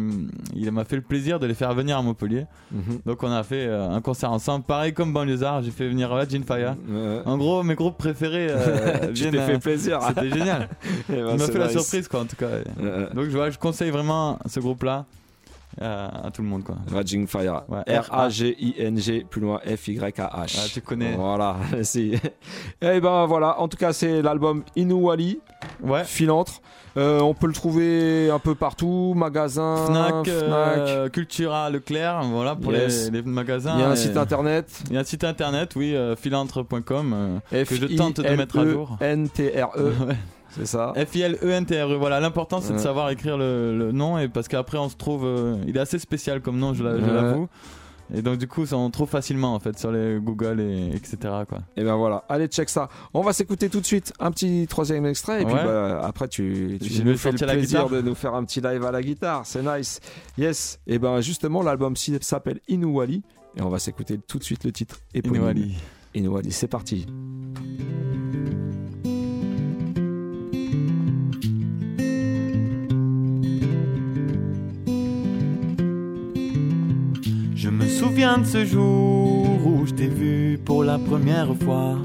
il, m'a fait le plaisir de les faire venir à Montpellier. Mhm. Donc on a fait euh, un concert ensemble, pareil comme Banlieusard, j'ai fait venir Rajin Faya. Ouais. En gros, mes groupes préférés euh, viennent. t'es euh, fait plaisir. C'était génial. Eh ben, Il m'a fait la surprise, quoi, en tout cas. Donc je, vois, je conseille vraiment ce groupe-là euh, à tout le monde, quoi. Raging Fire. Ouais, R-A-G-I-N-G, plus loin F-Y-A-H. Ah, tu connais. Voilà, si. Et ben voilà, en tout cas, c'est l'album Inouali, Ouais. Filantre. Euh, on peut le trouver un peu partout, magasin, Fnac, euh, Cultura, Leclerc, voilà pour Yes. les, les magasins. Il y a un site internet. Il y a un site internet, oui, euh, filantre.com, euh, que je tente de mettre à jour. N-T-R-E, Ouais. c'est ça. F-I-L-E-N-T-R-E, voilà. L'important, c'est de savoir écrire le, le nom, et parce qu'après, on se trouve. euh, il est assez spécial comme nom, je l'a- je Ouais. l'avoue. Et donc, du coup, ça, on trouve facilement, en fait, sur les Google, et, etc. Quoi. Et ben voilà, allez check ça. On va s'écouter tout de suite un petit troisième extrait et puis Ouais. bah, après tu, tu nous fais le la plaisir guitare. de nous faire un petit live à la guitare, c'est nice. Yes. Et ben justement l'album si- s'appelle Inouali et on va s'écouter tout de suite le titre éponyme. Inouali. Inouali, c'est parti. Souviens de ce jour où je t'ai vu pour la première fois.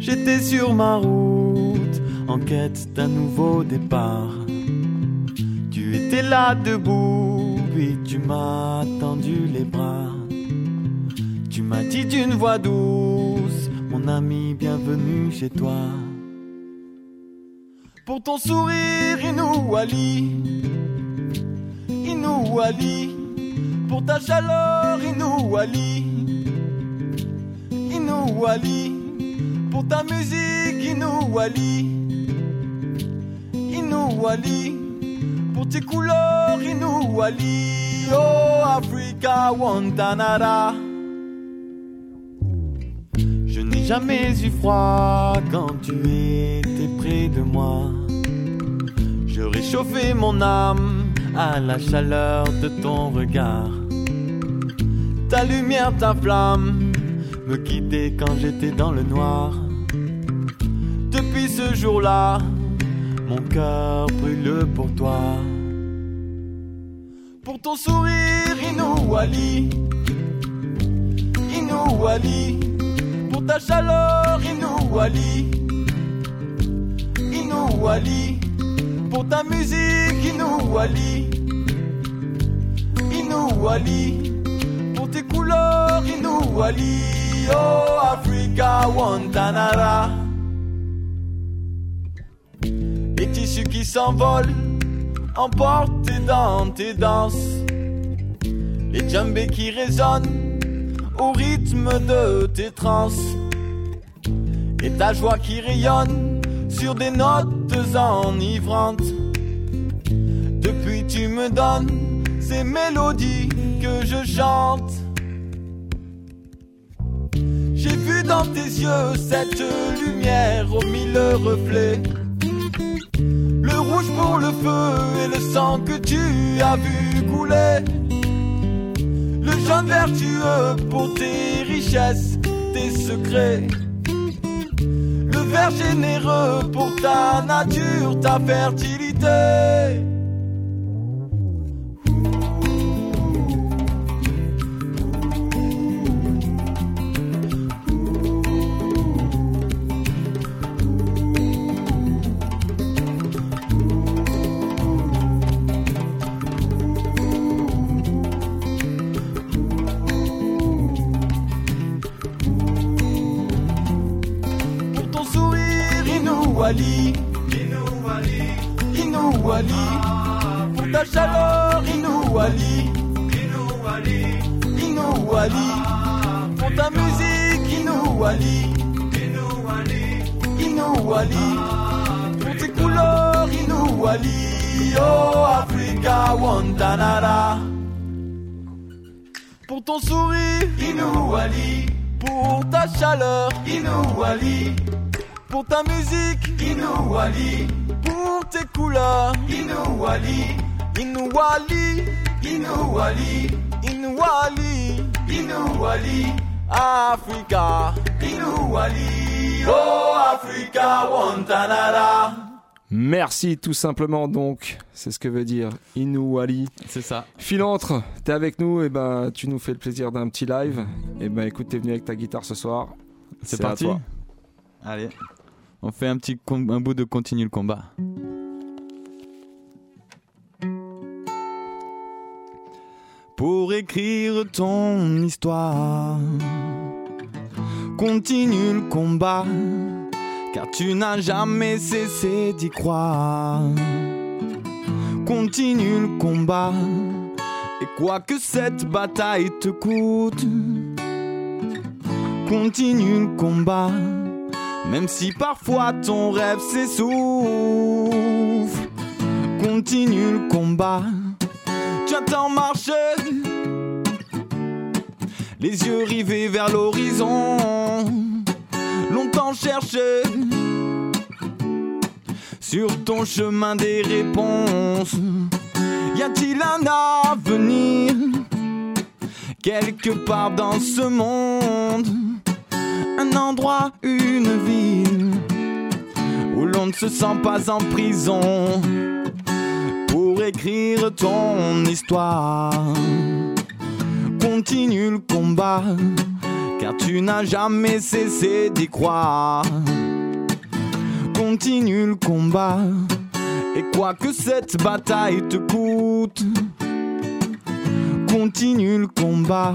J'étais sur ma route en quête d'un nouveau départ. Tu étais là debout, puis tu m'as tendu les bras. Tu m'as dit d'une voix douce, mon ami, bienvenue chez toi. Pour ton sourire, Inou Ali, Inou Ali, pour ta chaleur, Inou Ali, Inou Ali, pour ta musique, Inou Ali, Inou Ali, pour tes couleurs, Inou Ali, oh Africa, Wantanara. Je n'ai jamais eu froid quand tu étais près de moi. Je réchauffais mon âme à la chaleur de ton regard. Ta lumière, ta flamme me guidait quand j'étais dans le noir. Depuis ce jour-là, mon cœur brûle pour toi. Pour ton sourire, Inou Ali, Inou Ali, pour ta chaleur, Inou Ali, Inou Ali, pour ta musique, Inou Ali, Tes couleurs, Inou Ali, oh Africa, Wantanara. Les tissus qui s'envolent, emportés dans tes danses, les djembés qui résonnent au rythme de tes trans et ta joie qui rayonne sur des notes enivrantes. Depuis tu me donnes ces mélodies je chante. J'ai vu dans tes yeux cette lumière aux mille reflets. Le rouge pour le feu et le sang que tu as vu couler. Le jaune vertueux pour tes richesses, tes secrets. Le vert généreux pour ta nature, ta fertilité. Inou Ali, Inou Ali, pour ta chaleur, Inou Ali, Inou Ali, pour ta musique, Inou Ali, Inou Ali, pour tes couleurs, Inou Ali, oh Africa, Wantanara. Pour ton sourire, Inou Ali, pour ta chaleur, Inou Ali, pour ta musique, Inou Ali, pour tes couleurs, Inou Ali, Inou Ali, Inou Ali, Inou Ali, Inou Ali, Africa, Inou Ali, oh Africa, Wantanara. Merci tout simplement donc, c'est ce que veut dire Inou Ali. C'est ça. Filantre, t'es avec nous, et ben tu nous fais le plaisir d'un petit live. Et ben écoute, t'es venu avec ta guitare ce soir. C'est à parti toi. Allez. On fait un petit un bout de continue le combat. Pour écrire ton histoire, continue le combat, car tu n'as jamais cessé d'y croire. Continue le combat, et quoi que cette bataille te coûte, continue le combat. Même si parfois ton rêve s'essouffle, continue le combat. Tu attends marcher, les yeux rivés vers l'horizon. Longtemps cherché sur ton chemin des réponses. Y a-t-il un avenir? Quelque part dans ce monde? Un endroit, une ville où l'on ne se sent pas en prison pour écrire ton histoire. Continue le combat, car tu n'as jamais cessé d'y croire. Continue le combat. Et quoi que cette bataille te coûte, continue le combat.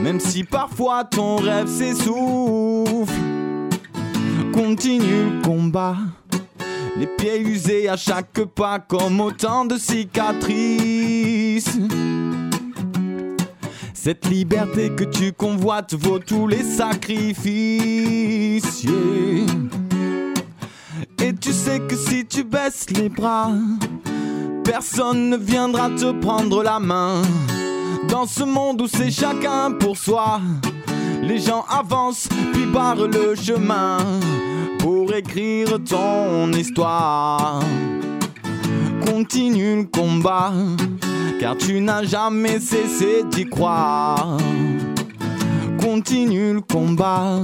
Même si parfois ton rêve s'essouffle, continue le combat. Les pieds usés à chaque pas comme autant de cicatrices. Cette liberté que tu convoites vaut tous les sacrifices. Et tu sais que si tu baisses les bras, personne ne viendra te prendre la main. Dans ce monde où c'est chacun pour soi, les gens avancent puis barrent le chemin pour écrire ton histoire. Continue le combat, car tu n'as jamais cessé d'y croire. Continue le combat,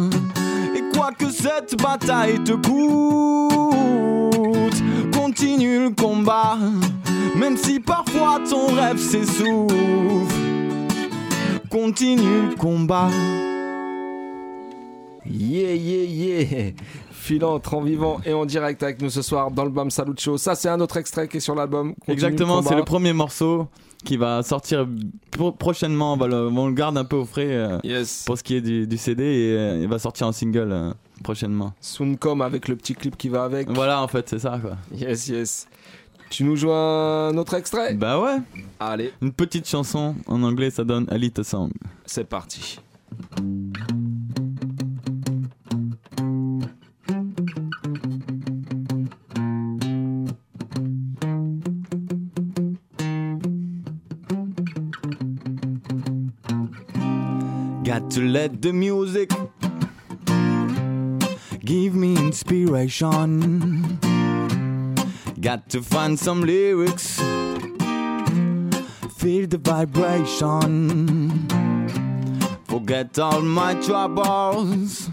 et quoi que cette bataille te coûte, continue le combat, même si parfois ton rêve s'essouffle. Continue le combat. Yeah, yeah, yeah. Filantre en vivant et en direct avec nous ce soir dans le Bam Salut Show. Ça, c'est un autre extrait qui est sur l'album. Exactement, c'est le premier morceau qui va sortir pro- prochainement. On, va le, on le garde un peu au frais euh, Yes. pour ce qui est du, du CD et euh, il va sortir en single euh, prochainement. Soon.com avec le petit clip qui va avec. Voilà, en fait, c'est ça quoi. Yes, yes. Tu nous joues un autre extrait Bah ouais, Allez, une petite chanson en anglais, ça donne A Little Song. c'est parti. Got to let the music give me inspiration. Got to find some lyrics, feel the vibration. Forget all my troubles,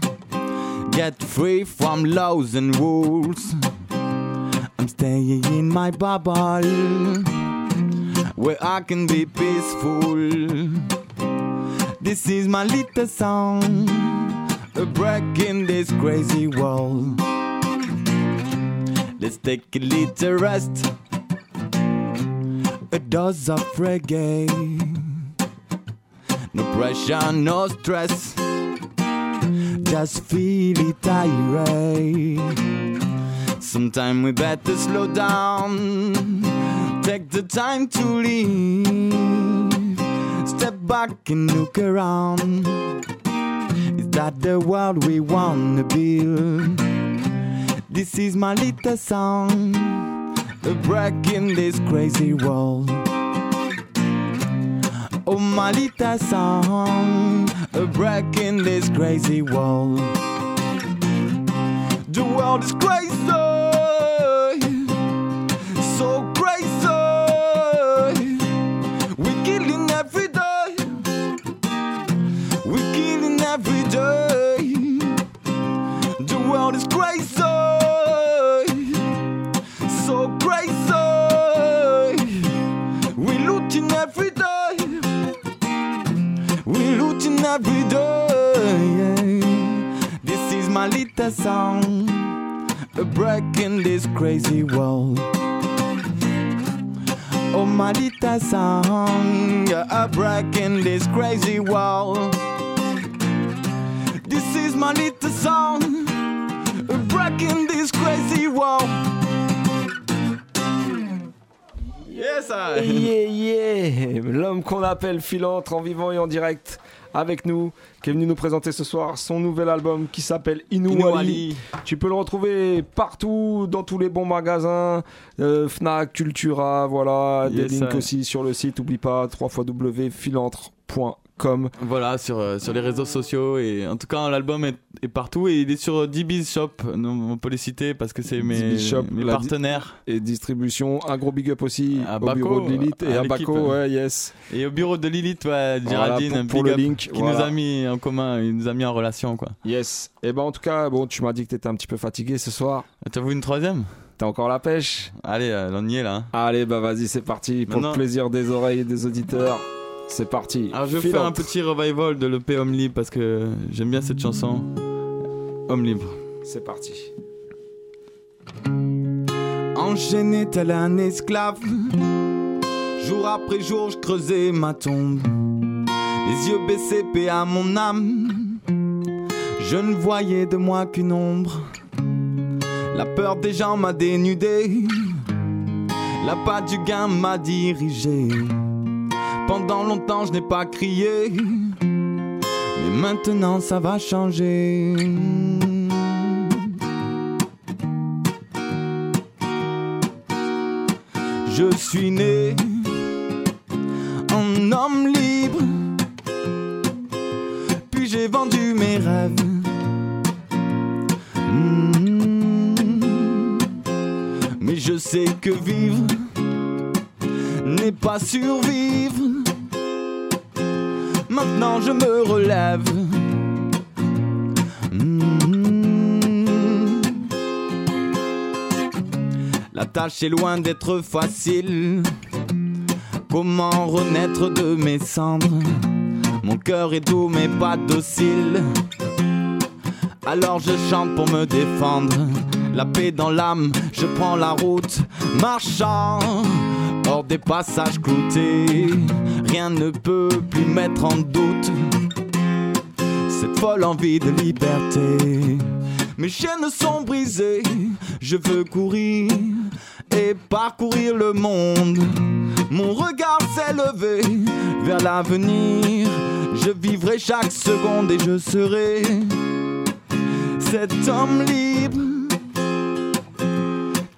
get free from laws and rules. I'm staying in my bubble where I can be peaceful. This is my little song, a break in this crazy world. Let's take a little rest, a dose of reggae. No pressure, no stress, just feel it irate. Sometime we better slow down, take the time to leave. Step back and look around. Is that the world we wanna build? This is my little song, a break in this crazy world. Oh, my little song, a break in this crazy world. The world is crazy, so crazy. We're killing every day. We're killing every day. The world is crazy, little song, a break in this crazy world. Oh, my little song, a break in this crazy world. This is my little song, a break in this crazy world. Yes, I. Yeah, yeah. L'homme qu'on appelle Filantre en vivant et en direct avec nous, qui est venu nous présenter ce soir son nouvel album qui s'appelle Inouali. Tu peux le retrouver partout, dans tous les bons magasins, euh, Fnac, Cultura, voilà, des links aussi sur le site, oublie pas, www.filantre.com. Voilà, sur, euh, sur les réseaux sociaux. Et en tout cas, l'album est, est partout et il est sur DB's Shop. On peut les citer parce que c'est mes, Shop, partenaires. Et distribution, un gros big up aussi À au bureau de Lilith et à. Baco, ouais, yes. Et au bureau de Lilith, ouais, Voilà, Géraldine, pour- un pour big le up, link, qui voilà. nous a mis en commun, il nous a mis en relation, quoi. Yes. Et ben en tout cas, bon, tu m'as dit que t'étais un petit peu fatigué ce soir. T'as voulu une troisième? T'as encore la pêche? Allez, euh, on y est là. hein. Allez, bah vas-y, c'est parti. Pour Maintenant- le plaisir des oreilles et des auditeurs, c'est parti. Alors je vais faire un petit revival de l'EP Homme Libre parce que j'aime bien cette chanson. Homme Libre. C'est parti. enchaîné tel un esclave. Jour après jour, je creusais ma tombe. Les yeux baissés, paix à mon âme. Je ne voyais de moi qu'une ombre. La peur des gens m'a dénudé. La patte du gain m'a dirigé. Pendant longtemps, je n'ai pas crié. Mais maintenant, ça va changer. Je suis né en homme libre. Puis j'ai vendu mes rêves. Mais je sais que vivre n'est pas survivre. Maintenant je me relève. Hmm. La tâche est loin d'être facile. Comment renaître de mes cendres? Mon cœur est doux mais pas docile. Alors je chante pour me défendre. La paix dans l'âme, je prends la route, marchant hors des passages cloutés. Rien ne peut plus mettre en doute cette folle envie de liberté. Mes chaînes sont brisées, je veux courir et parcourir le monde. Mon regard s'est levé vers l'avenir. Je vivrai chaque seconde et je serai cet homme libre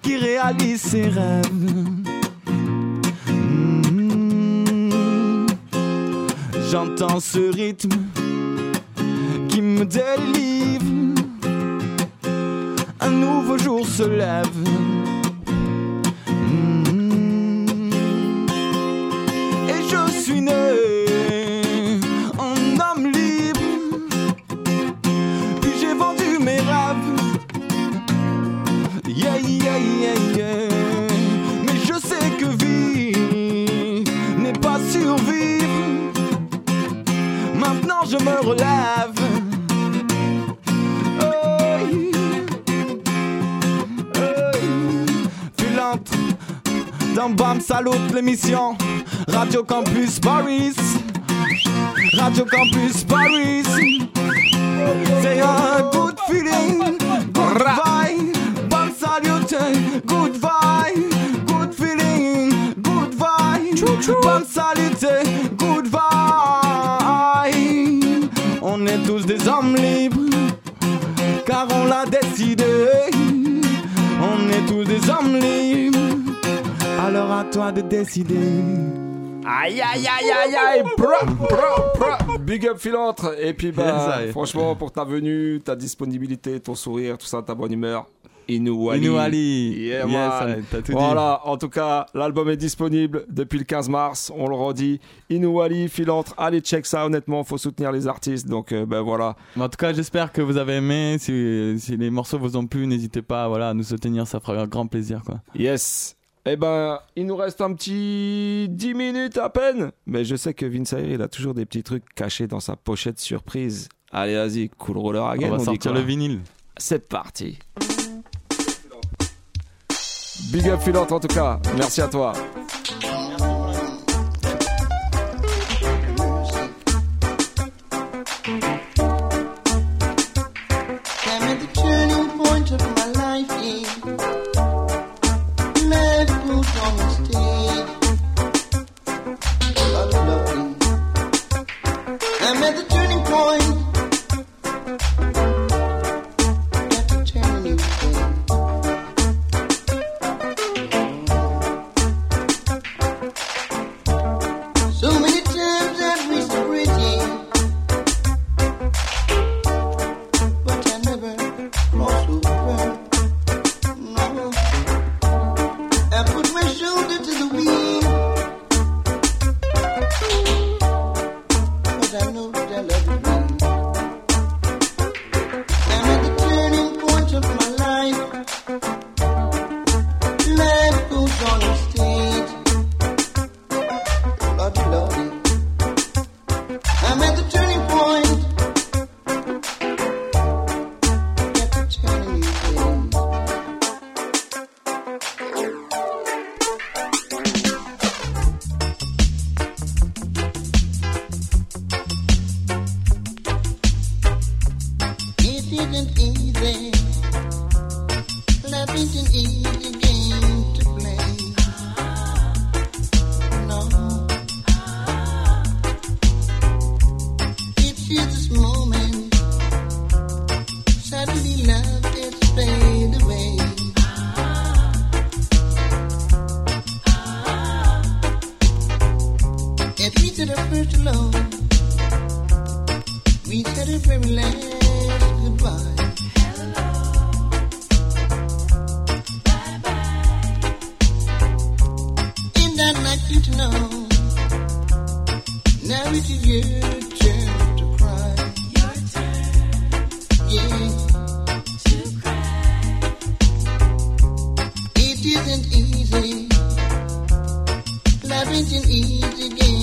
qui réalise ses rêves. J'entends ce rythme qui me délivre. Un nouveau jour se lève. Je me relève. Filante dans Bam Salut l'émission. Radio Campus Paris. Radio Campus Paris. C'est un good feeling. Good vibe. Bam Salute Good vibe. Good feeling. Good vibe. Bam Salute Good vibe des hommes libres Car on l'a décidé On est tous des hommes libres alors à toi de décider. Aïe aïe aïe aïe aïe pro, pro, pro. Big up Filantre Et puis bah franchement pour ta venue, ta disponibilité, ton sourire, tout ça, ta bonne humeur Inouali Inouali. Yeah, t'as tout dit. Voilà, en tout cas, l'album est disponible depuis le 15 mars, on le redit. Inouali, Filantre, allez check ça honnêtement, faut soutenir les artistes. Donc euh, ben voilà. En tout cas, j'espère que vous avez aimé. Si, si les morceaux vous ont plu, n'hésitez pas voilà, à nous soutenir, ça fera un grand plaisir. Quoi. Yes. Eh ben, il nous reste un petit 10 minutes à peine. Mais je sais que Vince Ayre, il a toujours des petits trucs cachés dans sa pochette surprise. Allez, vas-y, cool roller again. On va dit sortir le vinyle. C'est parti. Big up Filante en tout cas. Merci à toi. Easy. Love isn't easy game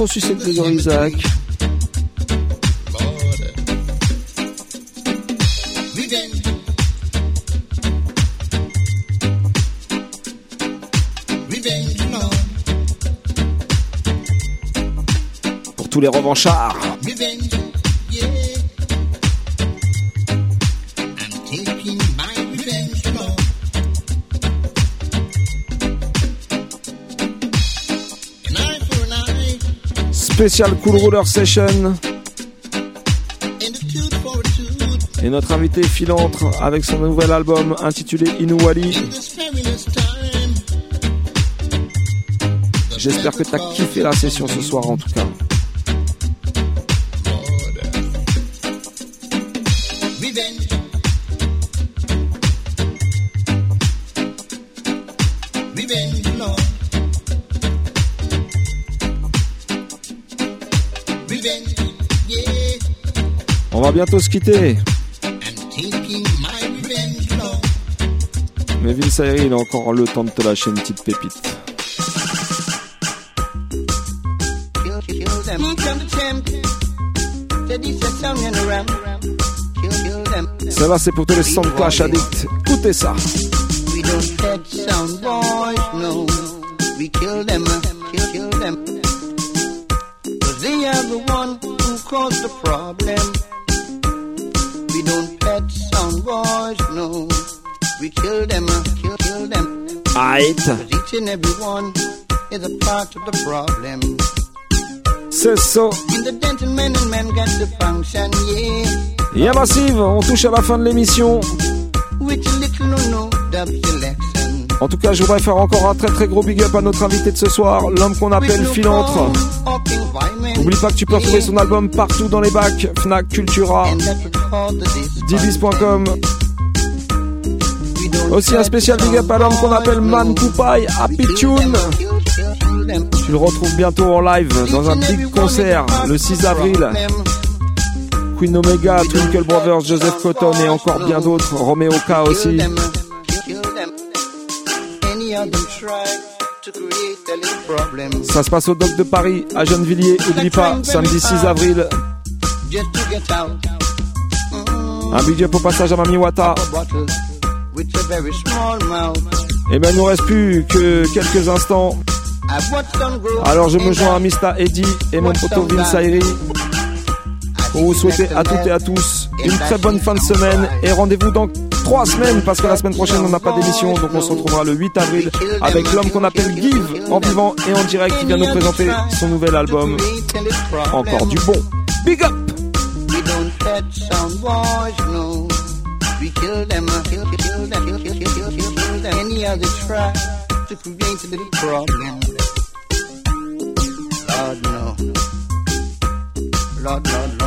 Ressucette de Grégory Isaac. Pour tous les revanchards. Spécial Cool Ruler Session. Et notre invité Filantre avec son nouvel album intitulé Inuwali. In this perilous time, J'espère que t'as kiffé la session ce soir en tout cas. Va bientôt se quitter. Mais Vince Ayri, il a encore le temps de te lâcher une petite pépite. Ça va, c'est pour tous les Sound Clash addicts. Écoutez ça. We don't let sound boys know. We kill them, kill, kill them. Cause they are the one who caused the problem. To function, yeah. Yeah Massive, on touche à la fin de l'émission. With a little no no dub selection. En tout cas, je voudrais faire encore un très très gros big up à notre invité de ce soir, l'homme qu'on appelle Filantre. N'oublie pas que tu peux retrouver son album partout dans les bacs, Fnac, Cultura, Dibis.com. Aussi un spécial big up à l'homme qu'on appelle Man Poupaille, Happy Tune. Tu le retrouves bientôt en live dans un big concert le 6 avril. Queen Omega, Twinkle Brothers, Joseph Cotton et encore bien d'autres, Romeo K aussi. Ça se passe au Doc de Paris, à Gennevilliers. Oublie pas, samedi 6 avril. Un big up au passage à Mami Wata. With a very small mouth. Et ben, il nous reste plus que quelques instants. Alors, je me in joins à Mista Eddy et mon poteau Vince Ayri pour vous souhaiter à toutes et à tous une très bonne fin de semaine et rendez-vous dans trois semaines parce que la semaine prochaine on n'a pas d'émission donc on se retrouvera le 8 avril avec l'homme qu'on appelle Give en vivant et en direct qui vient nous présenter son nouvel album. Encore du bon. Big up than, than any other try to create a little problem. Lord, no. Lord, Lord,